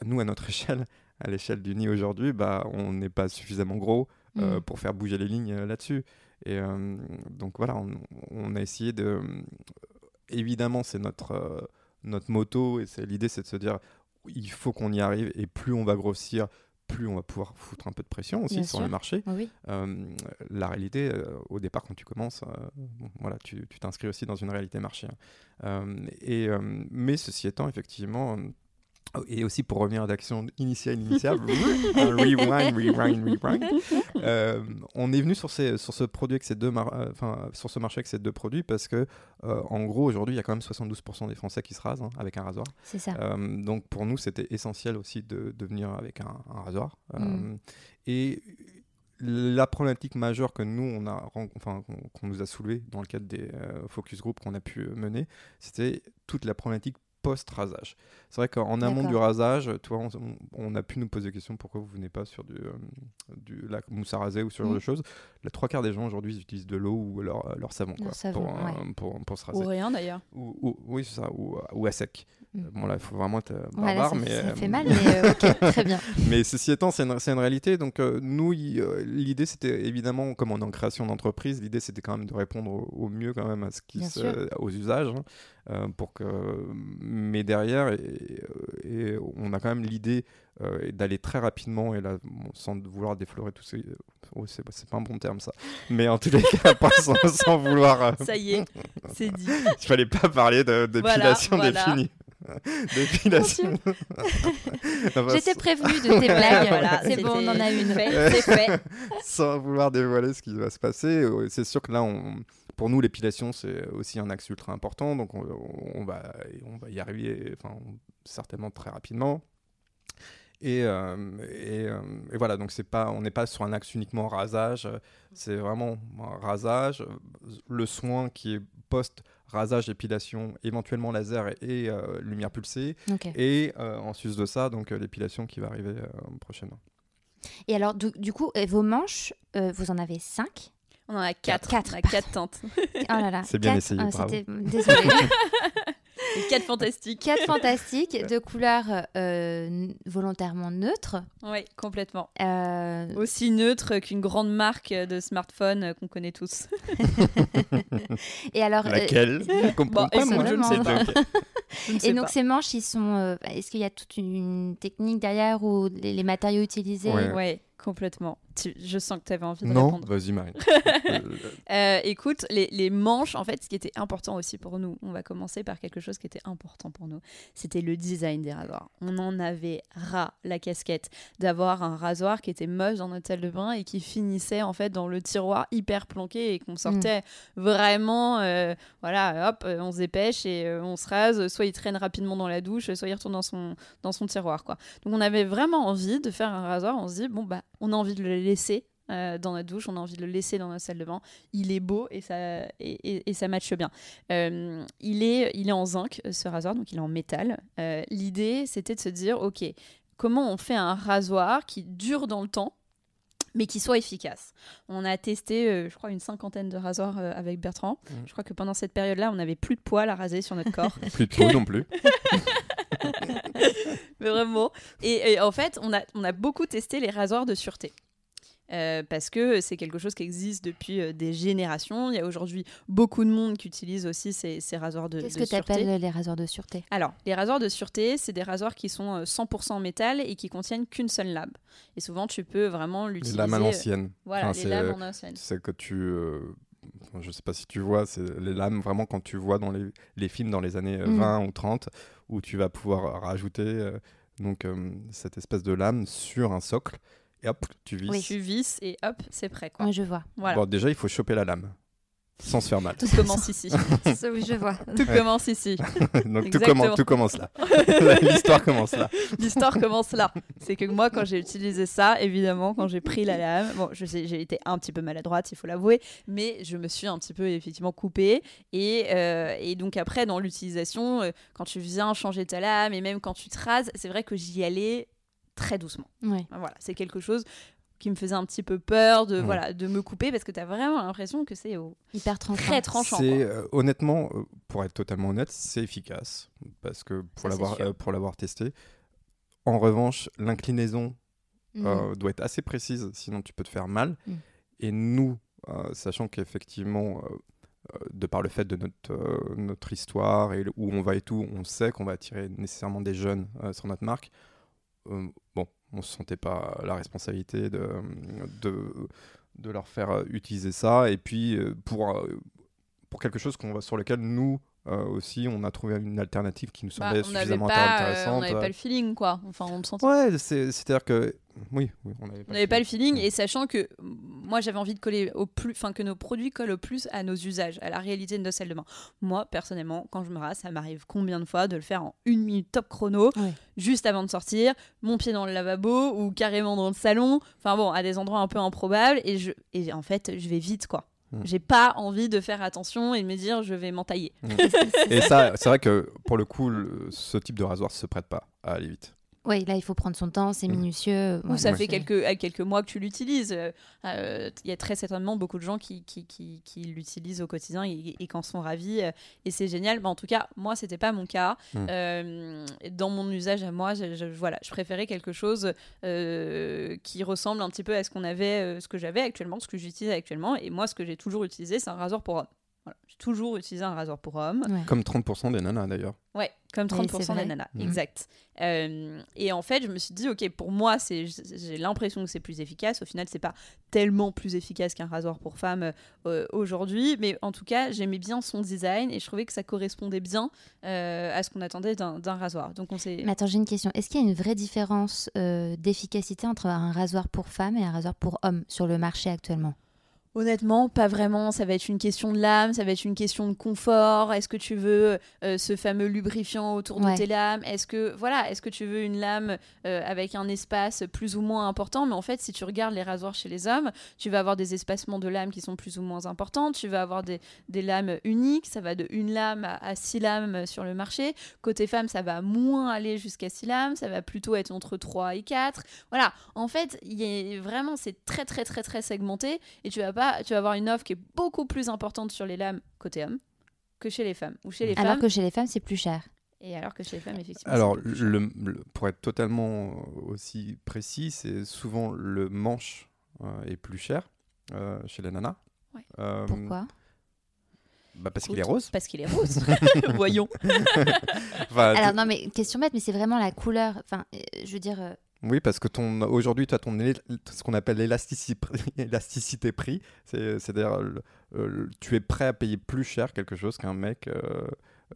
nous à notre (laughs) échelle à l'échelle du nid aujourd'hui, bah, on n'est pas suffisamment gros euh, mm. pour faire bouger les lignes euh, là-dessus. Et euh, donc voilà, on, a essayé de. Évidemment, c'est notre, notre moto et l'idée, c'est de se dire il faut qu'on y arrive et plus on va grossir, plus on va pouvoir foutre un peu de pression aussi sur le marché. la réalité, au départ, quand tu commences, voilà, tu t'inscris aussi dans une réalité marché. Hein. et, mais ceci étant, effectivement, et aussi pour revenir à l'action initiale, initiale, (laughs) rewind, rewind, rewind. Euh, on est venu sur, ces, sur ce produit avec ces deux euh, enfin, sur ce marché avec ces deux produits parce que euh, en gros aujourd'hui il y a quand même 72% des Français qui se rasent hein, avec un rasoir. C'est ça. donc pour nous c'était essentiel aussi de, de, venir avec un, rasoir. Mm. Et la problématique majeure que nous on a enfin qu'on nous a soulevée dans le cadre des focus group qu'on a pu mener, c'était toute la problématique post-rasage. C'est vrai qu'en amont du rasage, toi, on, a pu nous poser la question pourquoi vous venez pas sur du, euh, du la mousse à raser ou ce genre de mm. choses. Les trois quarts des gens aujourd'hui utilisent de l'eau ou leur, leur savon, quoi, pour, pour, se raser. Ou rien d'ailleurs. Ou, oui, c'est ça, ou, ou, à sec. Mm. Bon, là, il faut vraiment être euh, barbare. ça, mais, ça fait mal, (laughs) mais ok, très bien. (laughs) Mais ceci étant, c'est une, une, réalité. Donc, nous, l'idée, c'était évidemment, comme on est en création d'entreprise, l'idée, c'était quand même de répondre au, mieux quand même à ce qui se, aux usages. Hein. Euh, pour que mais derrière et, on a quand même l'idée euh, d'aller très rapidement et là sans vouloir déflorer tout ces oh, c'est pas un bon terme ça mais en tous les cas (laughs) pas sans, vouloir euh, ça y est c'est dit (laughs) il fallait pas parler de dépilation définie (laughs) Dépilation. J'étais prévenu de tes blagues. voilà, c'est bon, on en a une. C'est fait. Sans vouloir dévoiler ce qui va se passer, c'est sûr que là, on, pour nous, l'épilation, c'est aussi un axe ultra important, donc on, va, on va y arriver enfin, certainement très rapidement. Et, euh, euh, et, voilà, donc c'est pas, on n'est pas sur un axe uniquement rasage, c'est vraiment rasage, le soin qui est post-rasage, épilation, éventuellement laser et, euh, lumière pulsée, et en sus de ça, donc l'épilation qui va arriver prochainement. Et alors, du, coup, vos manches, vous en avez 5 on en a quatre. quatre. On a quatre tantes. (laughs) Oh là là. C'est bien essayé, ah, bravo. Désolée. (laughs) quatre fantastiques. Quatre fantastiques, de couleurs euh, volontairement neutres. Oui, complètement. Euh, Aussi neutres qu'une grande marque de smartphone qu'on connaît tous. (laughs) Et alors, Laquelle? Euh... bon, pas, moi, je ne sais pas. Et donc ces manches, ils sont. Est-ce qu'il y a toute une technique derrière ou les, les matériaux utilisés? Oui, ouais, complètement je sens que tu avais envie de non, répondre. vas-y Marie. (laughs) Euh, écoute, les, manches, en fait, ce qui était important aussi pour nous, on va commencer par quelque chose qui était important pour nous, c'était le design des rasoirs. On en avait ras la casquette d'avoir un rasoir qui était moche dans notre salle de bain et qui finissait en fait dans le tiroir hyper planqué et qu'on sortait mm. vraiment, euh, voilà, hop, euh, on se dépêche et on se rase, soit il traîne rapidement dans la douche, soit il retourne dans son, dans son tiroir, quoi. Donc on avait vraiment envie de faire un rasoir, on se dit, bon, bah, on a envie de le laisser euh, dans notre douche, on a envie de le laisser dans notre salle de bain. Il est beau et ça, et, et, ça matche bien. Euh, il, est, il est en zinc, ce rasoir, donc il est en métal. Euh, l'idée, c'était de se dire, OK, comment on fait un rasoir qui dure dans le temps mais qui soit efficace? On a testé, je crois, une cinquantaine de rasoirs avec Bertrand. Mmh. Je crois que pendant cette période-là, on n'avait plus de poils à raser sur notre corps. (laughs) plus de peau non plus. (laughs) (laughs) mais vraiment. Et, et, en fait, on a, on a beaucoup testé les rasoirs de sûreté. Euh, parce que c'est quelque chose qui existe depuis euh, des générations. Il y a aujourd'hui beaucoup de monde qui utilise aussi ces, rasoirs de, Qu'est-ce que tu appelles les rasoirs de sûreté? Alors, les rasoirs de sûreté, c'est des rasoirs qui sont 100% euh, métal et qui contiennent qu'une seule lame. Et souvent, tu peux vraiment l'utiliser. Les lames à l'ancienne. Voilà, les lames en ancienne. C'est que tu je ne sais pas si tu vois, c'est les lames vraiment quand tu vois dans les, les films dans les années 20 mm. ou 30 où tu vas pouvoir rajouter donc cette espèce de lame sur un socle et hop, tu vis. Oui. Tu vis et hop, c'est prêt. Quoi. je vois. Bon, déjà, il faut choper la lame. Sans se faire mal. Tout commence ici. (laughs) oui, je vois. Tout commence ici. (laughs) Donc tout commence, tout commence là. (laughs) L'histoire commence là. L'histoire commence là. C'est que moi, quand j'ai utilisé ça, évidemment, quand j'ai pris la lame, bon, je sais, j'ai été un petit peu maladroite, il faut l'avouer, mais je me suis un petit peu effectivement coupée. Et, euh, et donc après, dans l'utilisation, euh, quand tu viens changer ta lame et même quand tu te rases, c'est vrai que j'y allais très doucement. Ouais. Voilà, c'est quelque chose qui me faisait un petit peu peur de, voilà, de me couper parce que tu as vraiment l'impression que c'est hyper tranchant. très tranchant. C'est, euh, honnêtement, euh, pour être totalement honnête, c'est efficace parce que pour l'avoir euh, pour l'avoir testé. En revanche, l'inclinaison mm. doit être assez précise, sinon tu peux te faire mal. Mm. Et nous, sachant qu'effectivement, de par le fait de notre, notre histoire et où on va et tout, on sait qu'on va attirer nécessairement des jeunes sur notre marque. bon, on ne se sentait pas la responsabilité de, leur faire utiliser ça. Et puis, euh, pour, euh, pour quelque chose qu'on sur lequel nous, euh, aussi, on a trouvé une alternative qui nous bah, semblait suffisamment intéressante. on n'avait pas le feeling, quoi. Enfin, on sentait. Ouais, c'est-à-dire que oui, on n'avait pas, le feeling. Et sachant que moi, j'avais envie de coller au plus, enfin que nos produits collent au plus à nos usages, à la réalité de nos salles de bain. Moi, personnellement, quand je me rase, ça m'arrive combien de fois de le faire en une minute top chrono, juste avant de sortir, mon pied dans le lavabo ou carrément dans le salon. Enfin bon, à des endroits un peu improbables. Et je, et en fait, je vais vite, quoi. Mm. J'ai pas envie de faire attention et de me dire je vais m'entailler. Mm. (laughs) et ça, c'est vrai que pour le coup, ce type de rasoir se prête pas à aller vite. Oui, là, il faut prendre son temps, c'est mm. minutieux. Ou ça fait quelques, quelques mois que tu l'utilises. Euh, euh, il y a très certainement beaucoup de gens qui, qui, qui, qui l'utilisent au quotidien et, et qu'en sont ravis. Euh, et c'est génial. Mais en tout cas, moi, c'était pas mon cas. Mm. dans mon usage à moi, je, voilà, je préférais quelque chose qui ressemble un petit peu à ce qu'on avait, ce que j'avais actuellement, ce que j'utilise actuellement. Et moi, ce que j'ai toujours utilisé, c'est un rasoir pour homme. J'ai toujours utilisé un rasoir pour homme. Comme 30% des nanas d'ailleurs. Ouais, comme 30% des nanas, mhm. exact. Euh, et en fait, je me suis dit, ok, pour moi, j'ai l'impression que c'est plus efficace. Au final, c'est pas tellement plus efficace qu'un rasoir pour femme euh, aujourd'hui, mais en tout cas, j'aimais bien son design et je trouvais que ça correspondait bien euh, à ce qu'on attendait d'un rasoir. Donc on s'est. Mais attends, j'ai une question. Est-ce qu'il y a une vraie différence d'efficacité entre un rasoir pour femme et un rasoir pour homme sur le marché actuellement? Honnêtement, pas vraiment. Ça va être une question de lame, ça va être une question de confort. Est-ce que tu veux euh, ce fameux lubrifiant autour de tes lames? Est-ce que voilà, est-ce que tu veux une lame euh, avec un espace plus ou moins important? Mais en fait, si tu regardes les rasoirs chez les hommes, tu vas avoir des espacements de lames qui sont plus ou moins importants. Tu vas avoir des, lames uniques. Ça va de une lame à, six lames sur le marché. Côté femme, ça va moins aller jusqu'à six lames. Ça va plutôt être entre 3 et 4. Voilà. En fait, y vraiment, c'est très très très très segmenté et tu vas pas tu vas avoir une offre qui est beaucoup plus importante sur les lames côté homme que chez les femmes. Ou chez les alors que chez les femmes, c'est plus cher. Et alors que chez les femmes, effectivement. Alors, le, pour être totalement aussi précis, c'est souvent le manche euh, est plus cher euh, chez les nanas. Euh, Pourquoi? Bah parce qu'il est rose. Parce qu'il est rose. (laughs) (laughs) Voyons. Alors non mais question bête, mais c'est vraiment la couleur. Enfin, je veux dire, oui, parce que ton aujourd'hui, tu as ton ce qu'on appelle l'élasticité (laughs) prix, c'est-à-dire tu es prêt à payer plus cher quelque chose qu'un mec euh,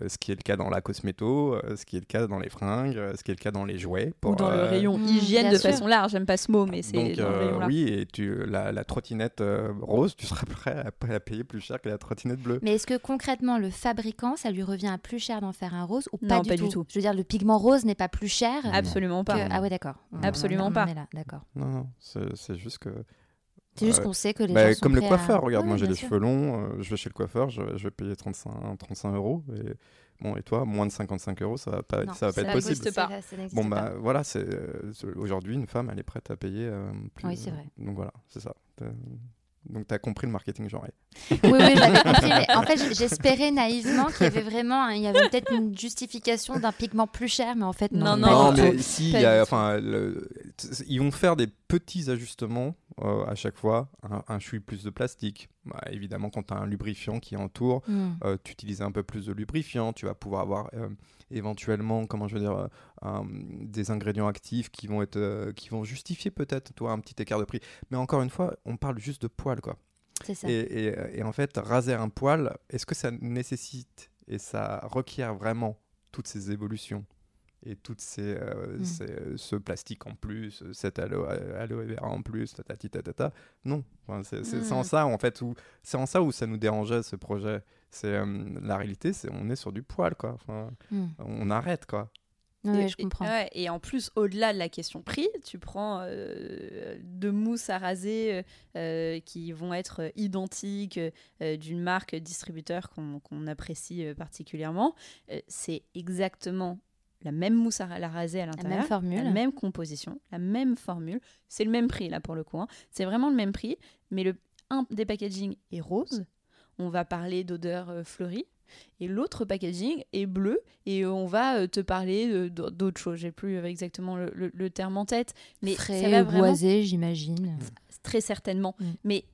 ce qui est le cas dans la cosméto, euh, ce qui est le cas dans les fringues, euh, ce qui est le cas dans les jouets. Ou dans le rayon mmh, hygiène de façon large, j'aime pas ce mot, mais c'est dans le rayon Oui, et tu, la, trottinette rose, tu seras prêt à, payer plus cher que la trottinette bleue. Mais est-ce que concrètement, le fabricant, ça lui revient à plus cher d'en faire un rose ou pas, du, tout. Je veux dire, le pigment rose n'est pas plus cher Absolument pas. Ah ouais, d'accord. Absolument pas. d'accord. Non, non, c'est juste que... C'est juste qu'on sait que les bah, gens sont Comme le coiffeur, regarde, moi j'ai des cheveux longs, je vais chez le coiffeur, je, vais payer 35, 35 euros. Et Bon, et toi, moins de 55 euros, ça va pas, ça va pas être possible. Pas. bon, bah voilà, c'est euh, aujourd'hui une femme, elle est prête à payer. Euh, plus, oui, c'est vrai. donc voilà, c'est ça. Donc, tu as compris le marketing genré. Oui, oui, j'avais (laughs) compris. Mais en fait, j'espérais naïvement qu'il y avait vraiment, il y avait peut-être une justification d'un pigment plus cher, mais en fait, non. Non, non, mais si, y a, enfin, ils vont faire des petits ajustements euh, à chaque fois. Un, un chouille plus de plastique. Bah, évidemment, quand tu as un lubrifiant qui entoure, mm. euh, tu utilises un peu plus de lubrifiant. Tu vas pouvoir avoir euh, éventuellement, comment je veux dire, des ingrédients actifs qui vont, être, qui vont justifier peut-être toi un petit écart de prix. Mais encore une fois, on parle juste de poils, quoi. Ça. Et, et, en fait, raser un poil, est-ce que ça nécessite et ça requiert vraiment toutes ces évolutions? Et toutes ces, mm. ce plastique en plus, cet aloe, vera en plus, tatati tatata. Non, c'est en ça en fait où c'est en ça où ça nous dérangeait ce projet. C'est la réalité, c'est on est sur du poil quoi. Enfin, On arrête quoi et, je comprends. et en plus, au-delà de la question prix, tu prends euh, deux mousses à raser euh, qui vont être identiques euh, d'une marque distributeur qu'on apprécie particulièrement. c'est exactement la même mousse à la raser à l'intérieur, la même formule, la même composition, la même formule. C'est le même prix là pour le coup. Hein. C'est vraiment le même prix, mais le un des packaging est rose. On va parler d'odeur fleurie et l'autre packaging est bleu et on va euh, te parler d'autres choses. J'ai plus exactement le, terme en tête, mais Frais, ça va boisé, j'imagine. Très certainement. Mm. Mais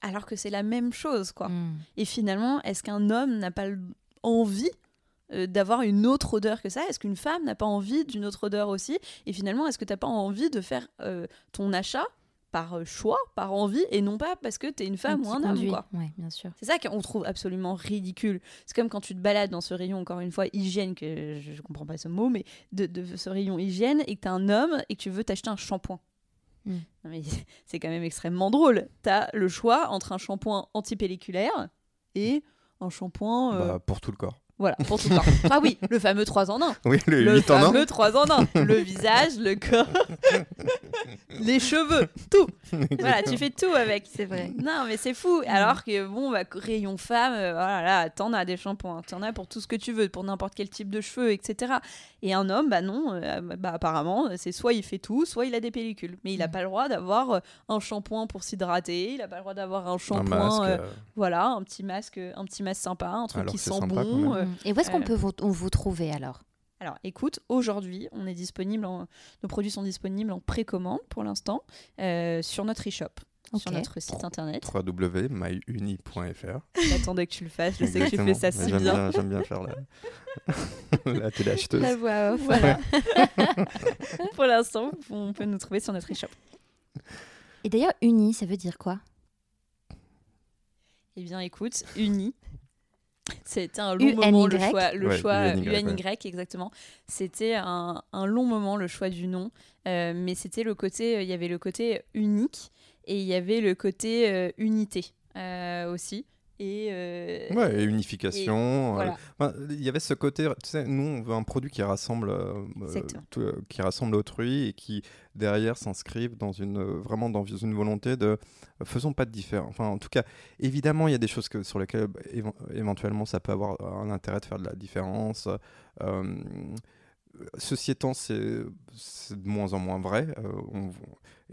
alors que c'est la même chose, quoi. Mm. Et finalement, est-ce qu'un homme n'a pas envie euh, d'avoir une autre odeur que ça? Est-ce qu'une femme n'a pas envie d'une autre odeur aussi? Et finalement, est-ce que tu n'as pas envie de faire euh, ton achat par euh, choix, par envie, et non pas parce que tu es une femme ou un homme. Quoi? bien sûr. C'est ça qu'on trouve absolument ridicule. C'est comme quand tu te balades dans ce rayon, encore une fois, hygiène, que je, ne comprends pas ce mot, mais de, ce rayon hygiène, et que tu es un homme et que tu veux t'acheter un shampoing. Hmm. (laughs) C'est quand même extrêmement drôle. Tu as le choix entre un shampoing antipelliculaire et un shampoing. Euh, bah, pour tout le corps. Voilà, pour tout le. Ah oui, le fameux 3 en 1. Oui, le, le fameux 3 en 1. Le visage, le corps, (laughs) les cheveux, tout. (laughs) Voilà, tu fais tout avec. C'est vrai. Non, mais c'est fou. Alors que, bon, bah, rayon femme, euh, voilà, là, t'en as des shampoings, t'en as pour tout ce que tu veux, pour n'importe quel type de cheveux, etc. Et un homme, bah non, euh, bah, apparemment, c'est soit il fait tout, soit il a des pellicules. Mais il n'a mm. pas le droit d'avoir euh, un shampoing pour s'hydrater, il n'a pas le droit d'avoir un shampoing, voilà, un petit masque, un petit masque sympa, un truc qui sent bon. Et où est-ce qu'on euh, peut vous, vous trouver alors? Alors, écoute, aujourd'hui, on est disponible, nos produits sont disponibles en précommande pour l'instant euh, sur notre e-shop. Sur notre site internet. www.myuni.fr. J'attendais que tu le fasses, je sais que tu fais ça si bien. J'aime bien faire la, (laughs) la téléacheteuse. La voix off. Voilà. (laughs) pour l'instant, on peut nous trouver sur notre e-shop. Et d'ailleurs, uni, ça veut dire quoi? Eh bien, écoute, uni, c'était un long moment le choix, le choix UNY, exactement. C'était un, un, long moment le choix du nom, euh, mais c'était le côté, il y avait le côté unique et il y avait le côté euh, unité euh, aussi. Et, ouais, et unification. il y avait ce côté, tu sais, nous on veut un produit qui rassemble, qui rassemble autrui et qui derrière s'inscrivent dans une vraiment dans une volonté de faisons pas de différence. Enfin, en tout cas, évidemment, il y a des choses que, sur lesquelles éventuellement ça peut avoir un intérêt de faire de la différence. Euh, ceci étant, c'est de moins en moins vrai. Euh,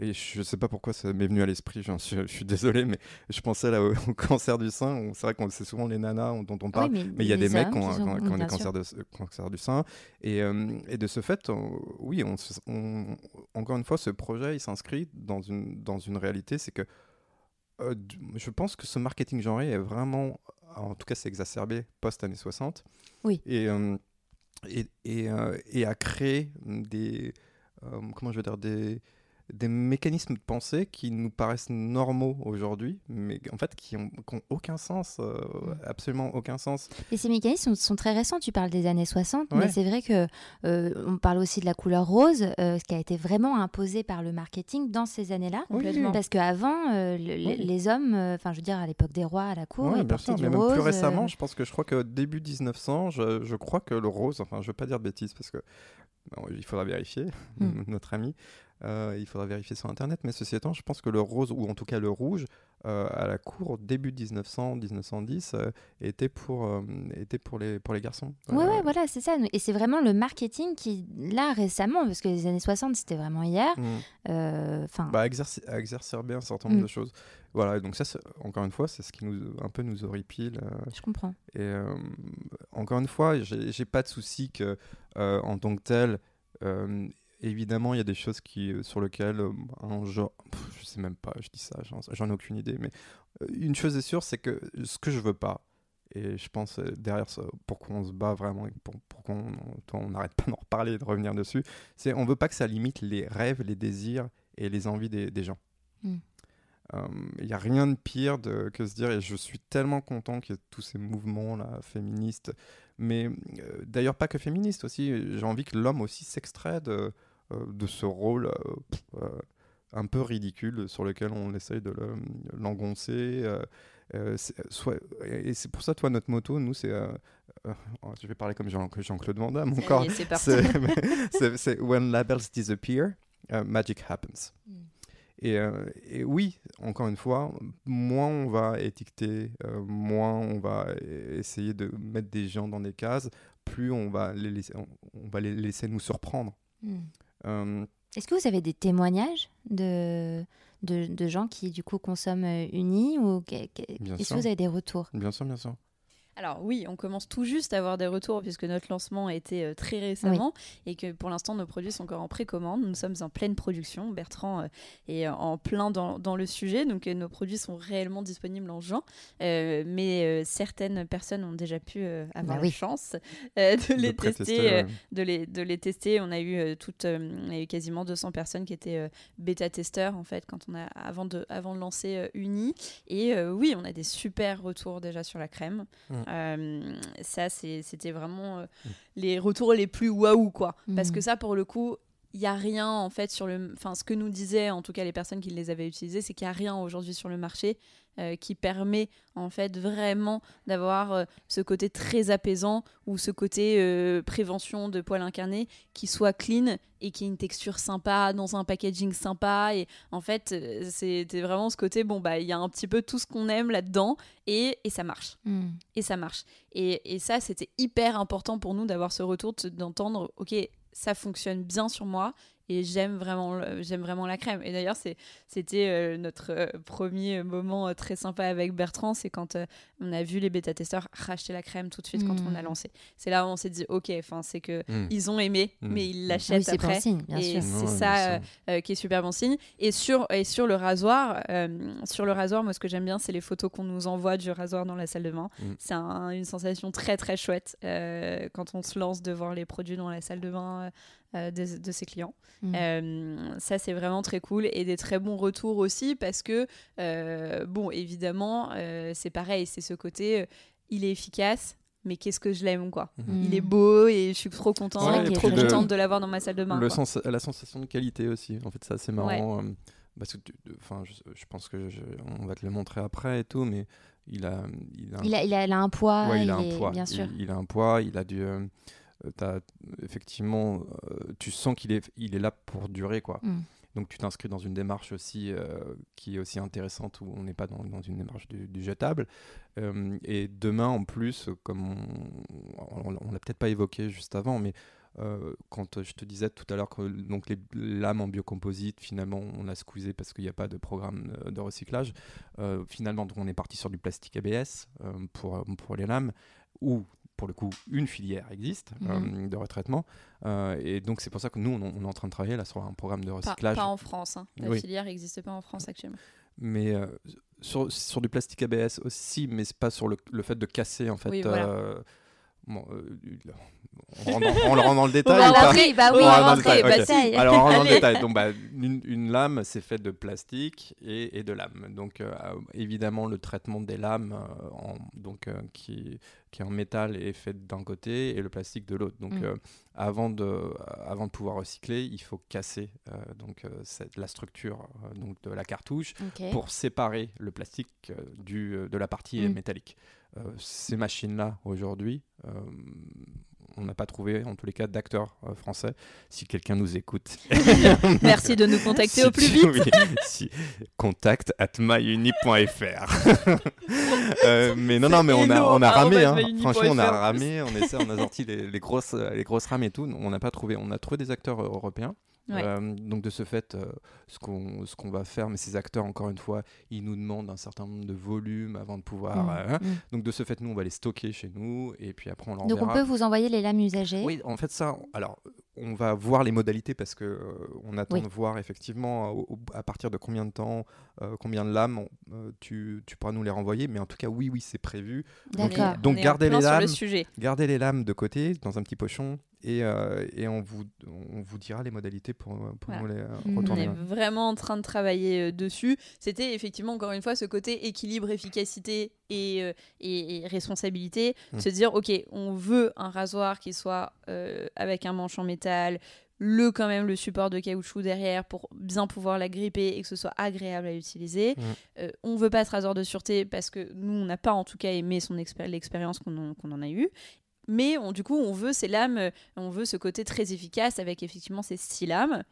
et je ne sais pas pourquoi ça m'est venu à l'esprit, je, suis désolé, mais je pensais là au, cancer du sein. C'est vrai qu'on c'est souvent les nanas dont on parle, mais il y a des mecs qui ont, des cancers, de, cancer du sein. Et, euh, et de ce fait, oui, on, encore une fois, ce projet, il s'inscrit dans une, dans une réalité, c'est que euh, je pense que ce marketing genré est vraiment, en tout cas, c'est exacerbé post-années 60. Oui. Et, euh, et, et, euh, et, a créé des, comment je veux dire, des, des mécanismes de pensée qui nous paraissent normaux aujourd'hui, mais en fait qui n'ont aucun sens, euh, absolument aucun sens. Et ces mécanismes sont, très récents, tu parles des années 60, mais c'est vrai que euh, on parle aussi de la couleur rose, euh, ce qui a été vraiment imposé par le marketing dans ces années-là, parce qu'avant, les, hommes, enfin je veux dire à l'époque des rois à la cour, ils portaient du mais rose. Même plus récemment, je pense que je crois que début 1900, je, je crois que le rose, enfin je veux pas dire de bêtises parce que il faudra vérifier, mm. (laughs) notre ami. Euh, il faudra vérifier sur Internet, mais ceci étant, je pense que le rose, ou en tout cas le rouge, euh, à la cour, début 1900-1910, euh, était, pour, était pour, les, pour les garçons. Oui, ouais, voilà, c'est ça. Et c'est vraiment le marketing qui, là, récemment, parce que les années 60, c'était vraiment hier, mmh. enfin bah, a exacerbé un certain nombre mmh. de choses. Voilà, donc ça, encore une fois, c'est ce qui nous, un peu nous horripile. je comprends. Et encore une fois, j'ai pas de souci que, en tant que tel, évidemment, il y a des choses qui, euh, sur lesquelles euh, un genre, je sais même pas, je dis ça, j'en ai aucune idée, mais euh, une chose est sûre, c'est que ce que je veux pas, et je pense derrière ça, pourquoi on se bat vraiment et pour, qu'on n'arrête pas d'en reparler et de revenir dessus, c'est on veut pas que ça limite les rêves, les désirs et les envies des, gens. Il n'y a rien de pire de, que se dire, et je suis tellement content qu'il y ait tous ces mouvements là, féministes, mais d'ailleurs pas que féministe aussi. J'ai envie que l'homme aussi s'extrait de, de ce rôle un peu ridicule sur lequel on essaye de l'engoncer. Euh, soit, et c'est pour ça, toi, notre moto, nous, c'est. Euh, euh, oh, je vais parler comme Jean-Claude Van Damme encore. (laughs) C'est When labels disappear, magic happens. Hmm. Et, et, oui, encore une fois, moins on va étiqueter, moins on va essayer de mettre des gens dans des cases, plus on va les laisser, on, va les laisser nous surprendre. Hmm. Est-ce que vous avez des témoignages de, de, gens qui, du coup, consomment euh, unis ou Est-ce que vous avez des retours? Bien sûr, bien sûr. Alors oui, on commence tout juste à avoir des retours puisque notre lancement a été euh, très récemment et que pour l'instant nos produits sont encore en précommande. Nous sommes en pleine production. Bertrand euh, est en plein dans, le sujet, donc nos produits sont réellement disponibles en juin. mais certaines personnes ont déjà pu avoir bah la chance de les tester, de, les, de les tester. On a eu toutes, quasiment 200 personnes qui étaient bêta testeurs en fait quand on a avant de avant de lancer Uni. Et oui, on a des super retours déjà sur la crème. Mmh. Euh, ça, c'était vraiment euh, mm. les retours les plus waouh, quoi. Parce mm. que ça, pour le coup, il n'y a rien en fait sur le. Enfin, ce que nous disaient en tout cas les personnes qui les avaient utilisés, c'est qu'il n'y a rien aujourd'hui sur le marché euh, qui permet en fait vraiment d'avoir euh, ce côté très apaisant ou ce côté euh, prévention de poils incarnés qui soit clean et qui ait une texture sympa dans un packaging sympa et en fait c'était vraiment ce côté bon bah il y a un petit peu tout ce qu'on aime là-dedans et, et, ça marche hmm. et ça marche et, et ça c'était hyper important pour nous d'avoir ce retour d'entendre ok ça fonctionne bien sur moi et j'aime vraiment j'aime vraiment la crème. Et d'ailleurs c'est c'était euh, notre euh, premier moment euh, très sympa avec Bertrand. C'est quand on a vu les bêta testeurs racheter la crème tout de suite quand on a mm. lancé. C'est là où on s'est dit ok enfin c'est que mm. ils ont aimé mm. mais ils l'achètent après. et c'est ça qui est super bon signe. Et sur et sur le rasoir sur le rasoir moi ce que j'aime bien c'est les photos qu'on nous envoie du rasoir dans la salle de bain. C'est une sensation très très chouette quand on se lance de voir les produits dans la salle de bain euh, de, ses clients. Mm. Euh, ça, c'est vraiment très cool et des très bons retours aussi parce que, euh, bon, évidemment, c'est pareil, c'est ce côté, il est efficace, mais qu'est-ce que je l'aime quoi. Mm. Il est beau et je suis trop contente, trop contente de l'avoir dans ma salle de bain. Le sens, la sensation de qualité aussi, en fait, ça c'est marrant. parce que, enfin, je, pense que on va te le montrer après et tout, mais il a, il a, il a, un poids. il, a un poids. Bien sûr. Il, a un poids. Il a du euh, as, effectivement, euh, tu sens qu'il est, il est là pour durer. quoi. Mm. Donc tu t'inscris dans une démarche aussi euh, qui est aussi intéressante où on n'est pas dans, dans, une démarche du, jetable. et demain en plus, comme on, on, l'a peut-être pas évoqué juste avant, mais quand je te disais tout à l'heure que donc les lames en biocomposite, finalement on a squeezé parce qu'il n'y a pas de programme de recyclage. finalement on est parti sur du plastique ABS pour, pour les lames où pour le coup, une filière existe mhm. euh, de retraitement. Euh, et donc, c'est pour ça que nous, on, est en train de travailler là sur un programme de recyclage. Pas, en France. Hein. La filière n'existe pas en France actuellement. Mais euh, sur, sur, du plastique ABS aussi, mais c'est pas sur le, le, fait de casser en fait. Bon, (laughs) on, le rend dans le détail ou pas bah oui, on rentrer, okay. Alors on rentre dans le détail. (laughs) Donc, bah, une, une, lame, c'est fait de plastique et, et de lame. Donc euh, évidemment, le traitement des lames, euh, en, donc euh, qui, qui est en métal est fait d'un côté et le plastique de l'autre. Donc mm. avant de, avant de pouvoir recycler, il faut casser donc cette, la structure donc de la cartouche pour séparer le plastique du, de la partie mm. métallique. Ces machines-là aujourd'hui on n'a pas trouvé, en tous les cas, d'acteurs euh, français. Si quelqu'un nous écoute. (laughs) Merci de nous contacter au plus vite. si, contact at myuni.fr. (laughs) euh, mais non, non, mais on a, on a ramé. Hein. Franchement, on a ramé, on, essaie, on a sorti les, les, grosses, les grosses rames et tout. On n'a pas trouvé. On a trouvé des acteurs européens. Euh, donc de ce fait, euh, ce qu'on ce qu'on va faire, mais ces acteurs, encore une fois, ils nous demandent un certain nombre de volumes avant de pouvoir. Mmh, euh, hein. mmh. Donc de ce fait, nous, on va les stocker chez nous et puis après on leur Donc on peut vous envoyer les lames usagées. Oui, en fait ça, alors on va voir les modalités parce que on attend de voir effectivement à partir de combien de temps, combien de lames tu, tu, pourras nous les renvoyer. Mais en tout cas, oui, oui, c'est prévu. Donc, donc gardez les lames, gardez les lames de côté dans un petit pochon et, et, on, vous, on vous dira les modalités pour, pour nous les retourner. On est vraiment en train de travailler dessus. C'était effectivement, encore une fois, ce côté équilibre, efficacité et, et, responsabilité. Mmh. Se dire, OK, on veut un rasoir qui soit avec un manche en métal, le quand même le support de caoutchouc derrière pour bien pouvoir la gripper et que ce soit agréable à utiliser. On mm. Euh, on veut pas ce rasoir de sûreté parce que nous on n'a pas en tout cas aimé son l'expérience qu'on en, a eue. Mais on, du coup on veut ces lames, euh, on veut ce côté très efficace avec effectivement ces six lames.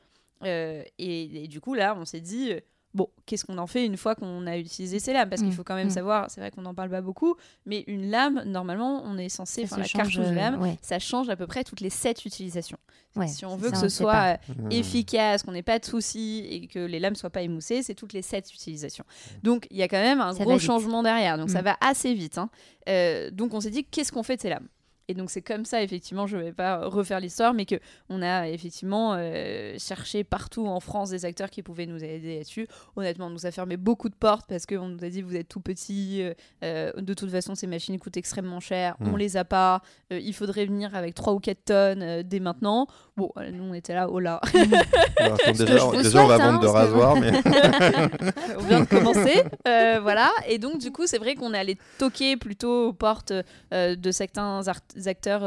Euh, et, du coup là on s'est dit Bon, qu'est-ce qu'on en fait une fois qu'on a utilisé ces lames? Parce qu'il mm. faut quand même mm. savoir, c'est vrai qu'on n'en parle pas beaucoup, mais une lame, normalement, on est censé, enfin la cartouche de lame, ça change à peu près toutes les 7 utilisations. si on veut que ce soit euh, mm. efficace, qu'on n'ait pas de soucis et que les lames soient pas émoussées, c'est toutes les 7 utilisations. Donc il y a quand même un gros changement derrière, donc ça va assez vite. Hein. Euh, donc on s'est dit, qu'est-ce qu'on fait de ces lames? Et donc c'est comme ça, effectivement, je ne vais pas refaire l'histoire, mais qu'on a effectivement euh, cherché partout en France des acteurs qui pouvaient nous aider là-dessus. Honnêtement, on nous a fermé beaucoup de portes parce qu'on nous a dit vous êtes tout petit, euh, euh, de toute façon ces machines coûtent extrêmement cher, on mm. les a pas, il faudrait venir avec 3 ou 4 tonnes dès maintenant. Bon, nous on était là, oh là. (laughs) déjà, on va vendre de rasoirs, (laughs) mais... on vient de commencer, voilà. Et donc du coup c'est vrai qu'on est allé toquer plutôt aux portes de certains artistes acteurs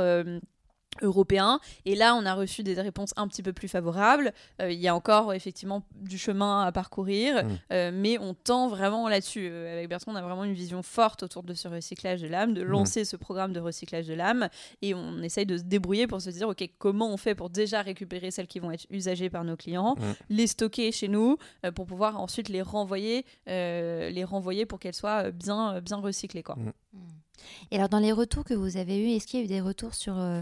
euh, européens. Et là, on a reçu des réponses un petit peu plus favorables. Euh, il y a encore effectivement du chemin à parcourir, mmh. euh, mais on tend vraiment là-dessus. avec Bertrand, on a vraiment une vision forte autour de ce recyclage de l'âme, de mmh. lancer ce programme de recyclage de l'âme, et on essaye de se débrouiller pour se dire, ok, comment on fait pour déjà récupérer celles qui vont être usagées par nos clients, mmh. les stocker chez nous, pour pouvoir ensuite les renvoyer, les renvoyer pour qu'elles soient bien, bien recyclées, quoi. Et alors, dans les retours que vous avez eus, est-ce qu'il y a eu des retours sur, euh,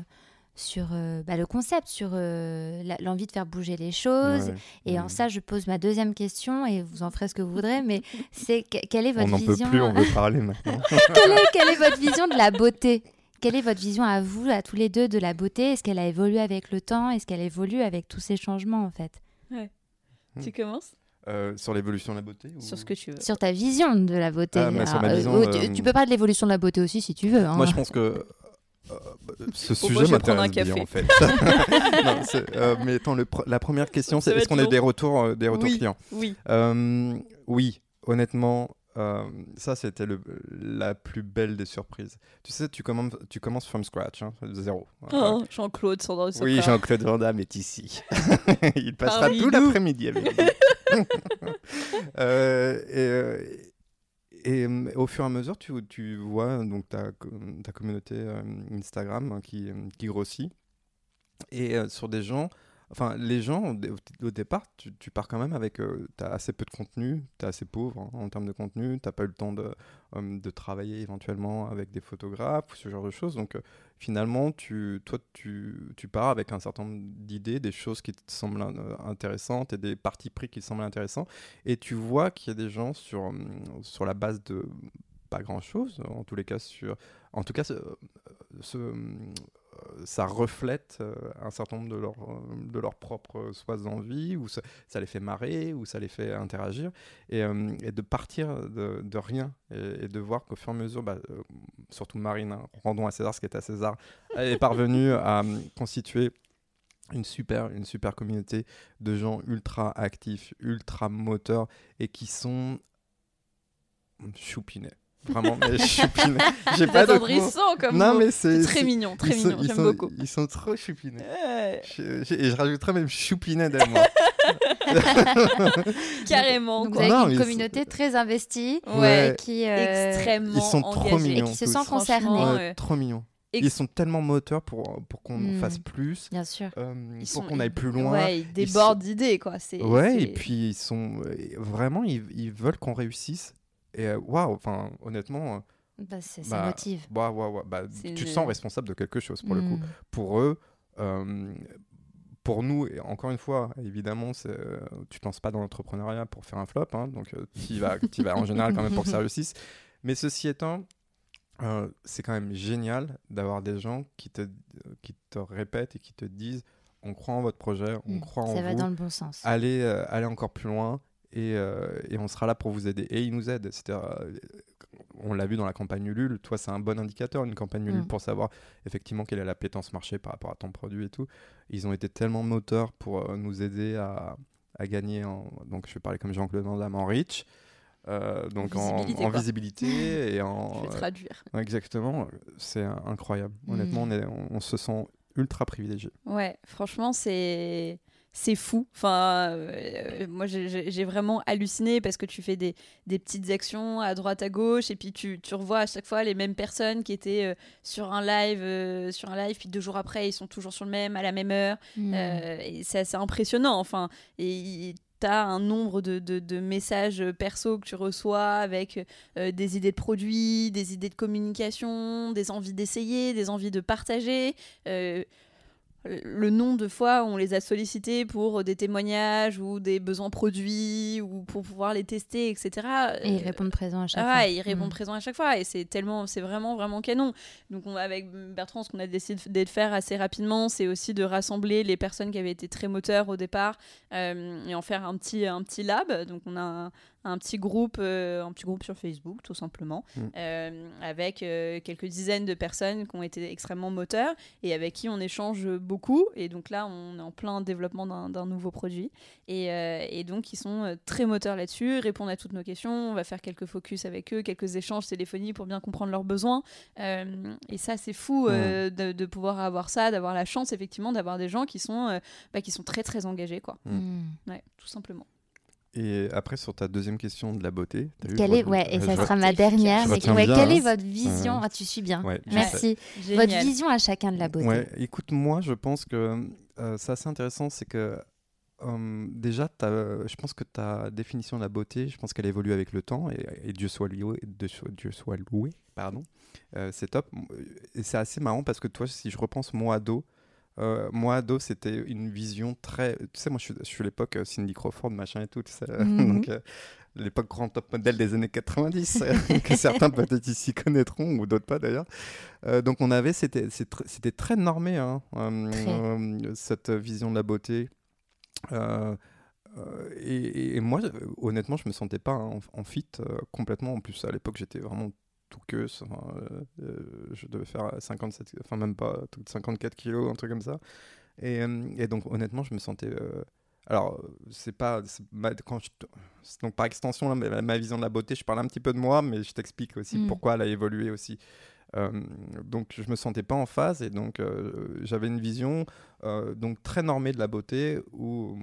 sur euh, bah, le concept, sur euh, l'envie de faire bouger les choses Et en ça, je pose ma deuxième question, et vous en ferez ce que vous voudrez, mais (laughs) c'est quelle est votre on vision On n'en peut plus, on veut (laughs) parler maintenant. (laughs) quelle, est, quelle est votre vision de la beauté? Quelle est votre vision à vous, à tous les deux, de la beauté? Est-ce qu'elle a évolué avec le temps? Est-ce qu'elle évolue avec tous ces changements, en fait? Ouais. Hmm. Tu commences? Euh, sur l'évolution de la beauté Sur ce que tu veux. Sur ta vision de la beauté. Ah, euh, euh, tu, peux parler de l'évolution de la beauté aussi si tu veux. Hein. Moi, je pense que ce sujet m'intéresse bien en fait. (laughs) mais attends, la première question, c'est est-ce qu'on a des retours, des retours clients Oui. oui, honnêtement, ça, c'était la plus belle des surprises. Tu sais, tu commences, tu commences from scratch, hein, de zéro. Oh, Jean-Claude Sandra Oui, Jean-Claude Van est ici. (laughs) Il passera tout l'après-midi avec nous. (laughs) Euh, et, euh, et, au fur et à mesure, tu, tu vois donc ta, ta communauté euh, Instagram hein, qui, qui grossit. Et sur des gens Enfin, les gens, au, départ, tu, pars quand même avec. Euh, tu as assez peu de contenu, tu es assez pauvre hein, en termes de contenu, tu n'as pas eu le temps de, euh, de, travailler éventuellement avec des photographes ou ce genre de choses. Donc, euh, finalement, tu, toi, tu, tu, pars avec un certain nombre d'idées, des choses qui te semblent intéressantes et des parties pris qui te semblent intéressants. Et tu vois qu'il y a des gens sur, sur la base de pas grand chose, en tous les cas, sur. En tout cas, ce ça reflète euh, un certain nombre de, leur, euh, de leurs propres soit envies, ou ça, les fait marrer, ou ça les fait interagir, et, euh, de partir de, de rien, et, de voir qu'au fur et à mesure, bah, surtout Marine, hein, rendons à César ce qui est à César, est parvenue (laughs) à constituer une super, une super communauté de gens ultra actifs, ultra moteurs, et qui sont choupinés. Vraiment, mais chupinés. (laughs) J'ai pas de mots. comme non, mais c'est très mignon, très mignon. J'aime beaucoup. Ils sont trop choupinés. et je rajouterais même choupinet moi. (laughs) Carrément. Donc, vous avez une communauté très investie, ouais. qui euh, extrêmement ils sont trop mignons, et qui se sent concernés. Trop mignons. Ils sont tellement moteurs pour, pour qu'on hmm. fasse plus. Bien sûr. Euh, pour qu'on aille plus loin. Ouais, ils débordent d'idées, quoi. Ouais, et puis ils sont. Vraiment, ils, ils veulent qu'on réussisse. Et euh, waouh, enfin, honnêtement. Euh, bah, ça bah, motive. Bah, bah, tu te sens responsable de quelque chose pour le coup. Hmm. Pour eux, euh, pour nous, et encore une fois, évidemment, tu ne te lances pas dans l'entrepreneuriat pour faire un flop, hein, donc tu y, vas, (laughs) vas en général quand même pour que ça réussisse. Mais ceci étant, c'est quand même génial d'avoir des gens qui te, qui te répètent et qui te disent on croit en votre projet, on hmm. croit en vous. Ça va dans le bon sens. Allez, allez encore plus loin et, euh, et, on sera là pour vous aider. Et ils nous aident. Euh, on l'a vu dans la campagne Ulule, toi c'est un bon indicateur, une campagne Ulule, mm. pour savoir effectivement quelle est la l'appétence marché par rapport à ton produit et tout. Ils ont été tellement moteurs pour nous aider à, à gagner, en, donc je vais parler comme Jean-Claude Van Damme, en reach. donc en visibilité, en, visibilité (laughs) et en. Je vais traduire. exactement, c'est incroyable. Honnêtement, on, est, on, se sent ultra privilégié. Ouais, franchement, c'est c'est fou. Enfin, euh, moi, j'ai vraiment halluciné parce que tu fais des, des, petites actions à droite, à gauche, et puis tu, tu revois à chaque fois les mêmes personnes qui étaient euh, sur un live, euh, sur un live, puis deux jours après, ils sont toujours sur le même, à la même heure. Mmh. et c'est assez impressionnant. Enfin, et tu as un nombre de, de, de, messages perso que tu reçois avec des idées de produits, des idées de communication, des envies d'essayer, des envies de partager le nombre de fois où on les a sollicités pour des témoignages ou des besoins produits ou pour pouvoir les tester, etc. Et ils répondent présent à chaque fois. fois. ils répondent mm. présent à chaque fois et c'est tellement, c'est vraiment, vraiment canon. Donc on, avec Bertrand, ce qu'on a décidé de faire assez rapidement, c'est aussi de rassembler les personnes qui avaient été très moteurs au départ euh, et en faire un petit, un petit lab. Donc on a un, petit groupe, euh, un petit groupe sur Facebook, tout simplement, mm. euh, avec euh, quelques dizaines de personnes qui ont été extrêmement moteurs et avec qui on échange beaucoup. Et donc là, on est en plein développement d'un nouveau produit. Et, et, donc, ils sont très moteurs là-dessus, répondent à toutes nos questions. On va faire quelques focus avec eux, quelques échanges téléphoniques pour bien comprendre leurs besoins. et ça, c'est fou mm. de, pouvoir avoir ça, d'avoir la chance, effectivement, d'avoir des gens qui sont, bah, qui sont très, très engagés, quoi. Mm. Ouais, tout simplement. Et après, sur ta deuxième question de la beauté, quelle est, ouais, et ça sera ma dernière. Mais quelle est votre vision ah, Tu suis bien. Merci. Votre vision à chacun de la beauté. Ouais, écoute, moi, je pense que euh, c'est assez intéressant, c'est que euh, déjà, je pense que ta définition de la beauté, je pense qu'elle évolue avec le temps et, Dieu soit loué, Dieu soit loué, pardon. Euh, c'est top. Et c'est assez marrant parce que toi, si je repense moi ado, euh, moi, ado, c'était une vision très. Tu sais, moi, je suis, l'époque euh, Cindy Crawford, machin et tout. (laughs) Mhm. Donc, euh, l'époque grand top modèle des années 90, (laughs) que certains peut-être ici connaîtront, ou d'autres pas d'ailleurs. donc, on avait. C'était très normé, hein, cette vision de la beauté. Et, moi, honnêtement, je me sentais pas en, en fit complètement. En plus, à l'époque, j'étais vraiment tout que euh, euh, je devais faire 57 enfin même pas 54 kilos un truc comme ça et, euh, et donc honnêtement je me sentais alors c'est pas quand donc par extension là, ma, vision de la beauté je parle un petit peu de moi mais je t'explique aussi mm. pourquoi elle a évolué aussi donc je me sentais pas en phase et donc euh, j'avais une vision euh, donc très normée de la beauté où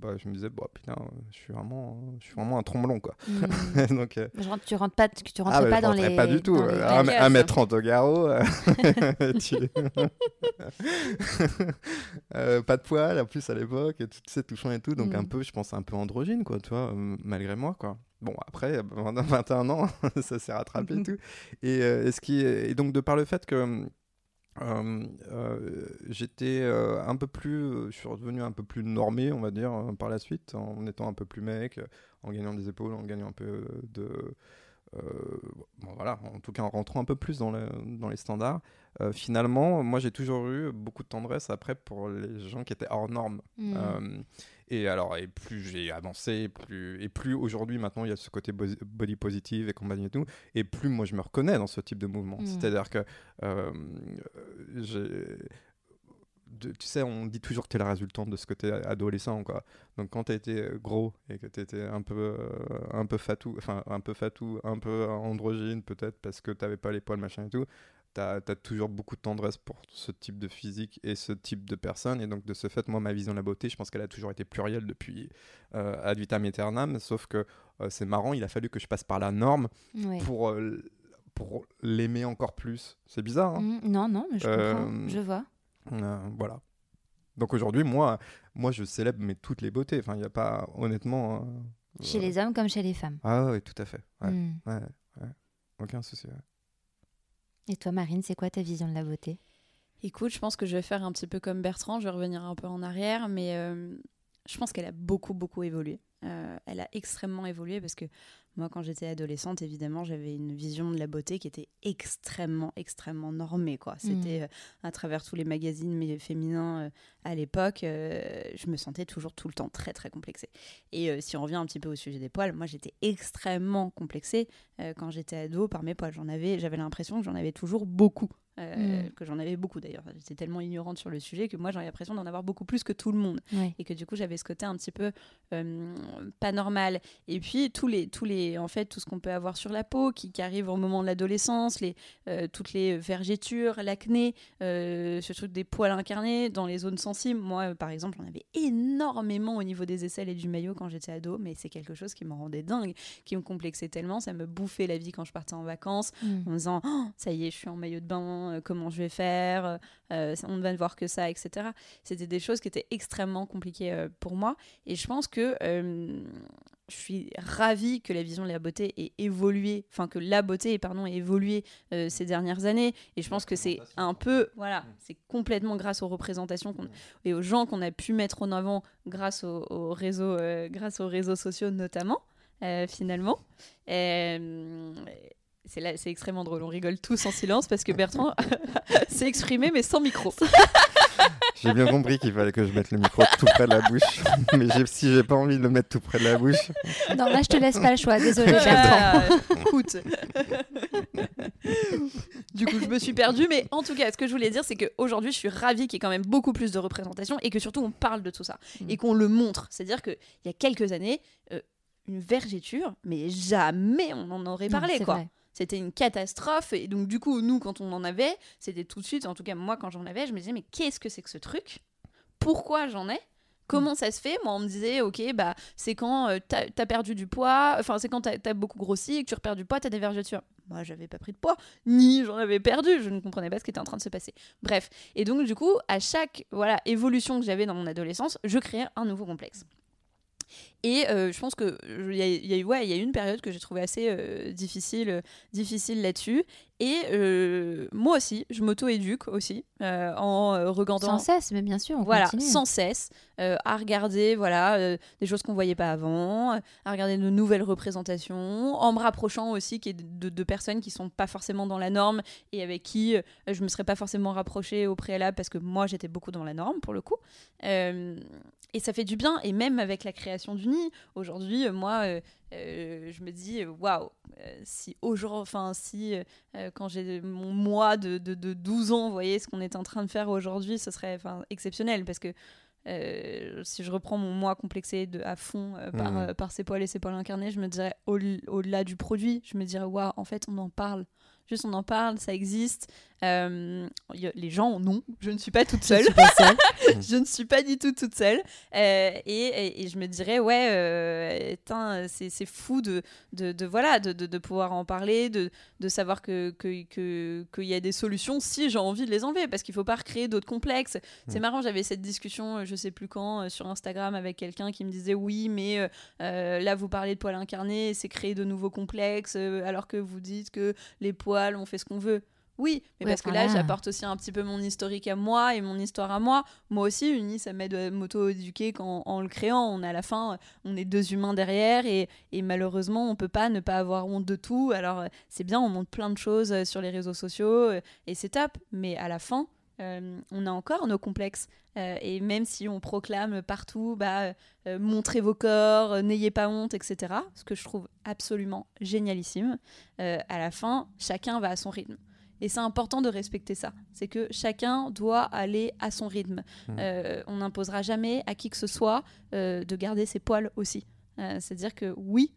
bah, je me disais bah putain je suis vraiment je suis vraiment un tromblon quoi mmh. (laughs) donc tu rentres pas tu rentres ah, pas dans les pas du tout 1m30 au garrot pas de poils en plus à l'époque tout ces touchant et tout donc un mmh. peu je pense un peu androgyne quoi tu vois malgré moi quoi Bon, après, (laughs) 21 ans, (laughs) ça s'est rattrapé et tout. Et, euh, ce qui est, et donc, de par le fait que euh, euh, j'étais un peu plus, je suis redevenu un peu plus normé, on va dire, par la suite, en étant un peu plus mec, en gagnant des épaules, en gagnant un peu de. bon, voilà, en tout cas en rentrant un peu plus dans, le, dans les standards. finalement, moi j'ai toujours eu beaucoup de tendresse après pour les gens qui étaient hors normes. Mmh. Et alors, et plus j'ai avancé, plus et plus aujourd'hui maintenant il y a ce côté body positive et compagnie et tout, et plus moi je me reconnais dans ce type de mouvement. Mm. C'est-à-dire que euh, tu sais, on dit toujours que tu es la résultante de ce côté adolescent, quoi. Donc quand tu été gros et que tu étais un peu, euh, un peu fatou, enfin un peu fatou, un peu androgyne peut-être parce que tu n'avais pas les poils, machin et tout, tu as, toujours beaucoup de tendresse pour ce type de physique et ce type de personne. Et donc, de ce fait, moi, ma vision de la beauté, je pense qu'elle a toujours été plurielle depuis euh, ad vitam aeternam. Sauf que euh, c'est marrant, il a fallu que je passe par la norme pour, euh, pour l'aimer encore plus. C'est bizarre. Hein mmh, non, non, mais je comprends. Je vois. voilà. Donc aujourd'hui, moi, moi, je célèbre mais toutes les beautés. Enfin, il n'y a pas, honnêtement. chez les hommes comme chez les femmes. Ah oui, tout à fait. Mmh. Ouais, ouais, Aucun souci. Et toi, Marine, c'est quoi ta vision de la beauté? Écoute, je pense que je vais faire un petit peu comme Bertrand, je vais revenir un peu en arrière, mais euh, Je pense qu'elle a beaucoup, beaucoup évolué. elle a extrêmement évolué parce que moi, quand j'étais adolescente, évidemment, j'avais une vision de la beauté qui était extrêmement, extrêmement normée. Quoi. C'était mmh. à travers tous les magazines féminins à l'époque, je me sentais toujours tout le temps très, très complexée. Et si on revient un petit peu au sujet des poils, moi, j'étais extrêmement complexée quand j'étais ado par mes poils. J'en avais, j'avais l'impression que j'en avais toujours beaucoup. Euh, mm. que j'en avais beaucoup d'ailleurs. J'étais tellement ignorante sur le sujet que moi j'avais l'impression d'en avoir beaucoup plus que tout le monde. Et que du coup j'avais ce côté un petit peu euh, pas normal. Et puis tous les, tous les, en fait, tout ce qu'on peut avoir sur la peau qui, qui arrive au moment de l'adolescence, les, euh, toutes les vergetures, l'acné, ce truc des poils incarnés dans les zones sensibles. Moi par exemple, j'en avais énormément au niveau des aisselles et du maillot quand j'étais ado, mais c'est quelque chose qui me rendait dingue, qui me complexait tellement, ça me bouffait la vie quand je partais en vacances mm. en me disant oh, ça y est, je suis en maillot de bain euh, comment je vais faire, euh, on ne va ne voir que ça, etc. C'était des choses qui étaient extrêmement compliquées euh, pour moi. Et je pense que je suis ravie que la vision de la beauté ait évolué, enfin que la beauté pardon, ait évolué ces dernières années. Et je pense que c'est un peu, voilà, c'est complètement grâce aux représentations et aux gens qu'on a pu mettre en avant grâce aux, réseaux, grâce aux réseaux sociaux notamment, finalement c'est extrêmement drôle. On rigole tous en silence parce que Bertrand (laughs) s'est exprimé mais sans micro. (laughs) J'ai bien compris qu'il fallait que je mette le micro tout près de la bouche. (laughs) Mais si j'ai pas envie de le mettre tout près de la bouche. Non, là, je te laisse pas le choix. Désolé, Bertrand. écoute. du coup, je me suis perdue. Mais en tout cas, ce que je voulais dire, c'est qu'aujourd'hui, je suis ravie qu'il y ait quand même beaucoup plus de représentation et que surtout, on parle de tout ça mm. et qu'on le montre. C'est-à-dire qu'il y a quelques années, euh, une vergéture, mais jamais on en aurait parlé, quoi. Vrai c'était une catastrophe. Et donc, du coup, nous, quand on en avait, c'était tout de suite, en tout cas, moi, quand j'en avais, je me disais, mais qu'est-ce que c'est que ce truc? Pourquoi j'en ai? Comment ça se fait? Moi, on me disait, ok, bah, c'est quand euh, t'as as perdu du poids, enfin, c'est quand t'as as beaucoup grossi et que tu repères du poids, t'as des vergetures. Moi, j'avais pas pris de poids, ni j'en avais perdu, je ne comprenais pas ce qui était en train de se passer. Bref. Et donc, du coup, à chaque voilà, évolution que j'avais dans mon adolescence, je créais un nouveau complexe. Et euh, je pense qu'il y, a, y, a, ouais, y a eu une période que j'ai trouvé assez euh, difficile, euh, difficile là-dessus. Et moi aussi, je m'auto-éduque aussi en regardant. Sans cesse, mais bien sûr. On voilà, continue. sans cesse, à regarder voilà, des choses qu'on voyait pas avant, à regarder de nouvelles représentations, en me rapprochant aussi de, de personnes qui sont pas forcément dans la norme et avec qui je me serais pas forcément rapprochée au préalable parce que moi j'étais beaucoup dans la norme pour le coup. Et ça fait du bien, et même avec la création du Aujourd'hui, euh, moi, euh, euh, je me dis, waouh, si aujourd'hui, enfin, si quand j'ai mon mois de, de, 12 ans, vous voyez ce qu'on est en train de faire aujourd'hui, ce serait exceptionnel parce que si je reprends mon moi complexé de, à fond par, mmh. par ses poils et ses poils incarnés, je me dirais au-delà du produit, je me dirais waouh, en fait, on en parle. Juste, on en parle, ça existe. Euh, les gens, non, je ne suis pas toute seule. (laughs) je, ne suis pas du tout toute seule. Euh, et, je me dirais, ouais, euh, c'est fou de, de, voilà, de, de, pouvoir en parler, de, savoir qu'il que, que, que, y a des solutions si j'ai envie de les enlever, parce qu'il ne faut pas recréer d'autres complexes. C'est mm. marrant, j'avais cette discussion, je sais plus quand, sur Instagram avec quelqu'un qui me disait, oui, mais là, vous parlez de poils incarnés, c'est créer de nouveaux complexes, alors que vous dites que les poils, on fait ce qu'on veut. Oui, mais parce que là, j'apporte aussi un petit peu mon historique à moi et mon histoire à moi. Moi aussi, Uni, ça m'aide à m'auto-éduquer en le créant. On a à la fin, on est deux humains derrière et, et malheureusement, on peut pas ne pas avoir honte de tout. Alors, c'est bien, on montre plein de choses euh, sur les réseaux sociaux euh, et c'est top. Mais à la fin, euh, on a encore nos complexes. et même si on proclame partout, bah, montrez vos corps, n'ayez pas honte, etc., ce que je trouve absolument génialissime, à la fin, chacun va à son rythme. Et c'est important de respecter ça. C'est que chacun doit aller à son rythme. Mmh. Euh, on n'imposera jamais à qui que ce soit euh, de garder ses poils aussi. Euh, c'est-à-dire que oui,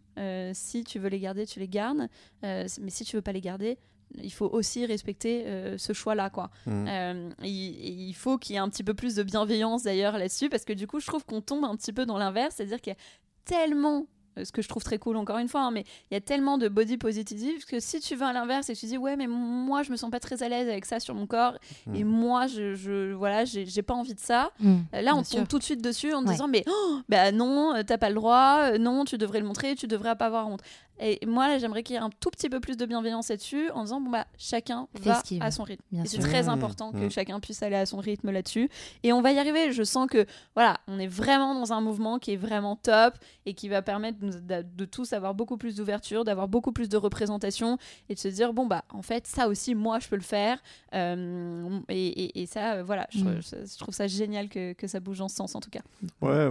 si tu veux les garder, tu les gardes. mais si tu veux pas les garder, il faut aussi respecter ce choix-là. quoi. Mmh. il, il, faut qu'il y ait un petit peu plus de bienveillance d'ailleurs là-dessus, parce que du coup, je trouve qu'on tombe un petit peu dans l'inverse. C'est-à-dire qu'il y a tellement ce que je trouve très cool encore une fois, hein, mais il y a tellement de body positive que si tu vas à l'inverse et tu dis ouais mais moi je me sens pas très à l'aise avec ça sur mon corps mm. et moi je, je voilà j'ai pas envie de ça, mm. là on tombe tout de suite dessus en disant mais oh, bah non t'as pas le droit, non tu devrais le montrer, tu devrais pas avoir honte. Et moi, j'aimerais qu'il y ait un tout petit peu plus de bienveillance là-dessus en disant bon, bah, chacun va à son rythme. et c'est très important que chacun puisse aller à son rythme là-dessus. Et on va y arriver. Je sens que, voilà, on est vraiment dans un mouvement qui est vraiment top et qui va permettre de, tous avoir beaucoup plus d'ouverture, d'avoir beaucoup plus de représentation et de se dire bon, bah, en fait, ça aussi, moi, je peux le faire. Euh, et, ça, euh, voilà, mm. je, trouve ça génial que, que, ça bouge en ce sens, en tout cas. Ouais,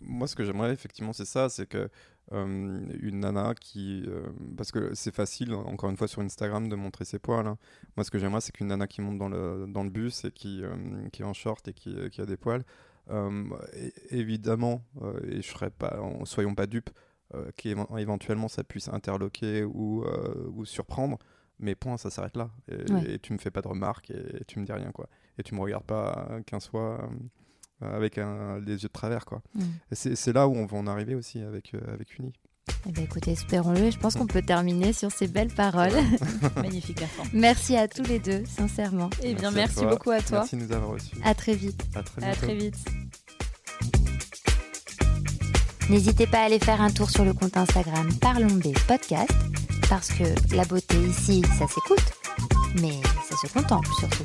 moi, ce que j'aimerais, effectivement, c'est ça c'est que euh, une nana qui. Euh, parce que c'est facile, encore une fois, sur Instagram de montrer ses poils. Hein. Moi, ce que j'aimerais, c'est qu'une nana qui monte dans le, dans le bus et qui, euh, qui est en short et qui, qui a des poils. évidemment, et je serais pas, soyons pas dupes, qu'éventuellement ça puisse interloquer ou, ou surprendre. Mais point, ça s'arrête là. Et, tu me fais pas de remarques et, tu me dis rien, quoi. Et tu me regardes pas qu'un soit avec un, les yeux de travers. quoi. Mm. C'est là où on va en arriver aussi avec, euh, avec Uni. Eh bien, écoutez, espérons-le. Je pense qu'on peut terminer sur ces belles paroles. (laughs) Magnifique, Merci à tous les deux, sincèrement. Eh bien, merci, beaucoup à toi. Merci de nous avoir reçus. À très vite. À très, à très vite. N'hésitez pas à aller faire un tour sur le compte Instagram Parlons B Podcast, parce que la beauté ici, ça s'écoute, mais ça se contemple surtout.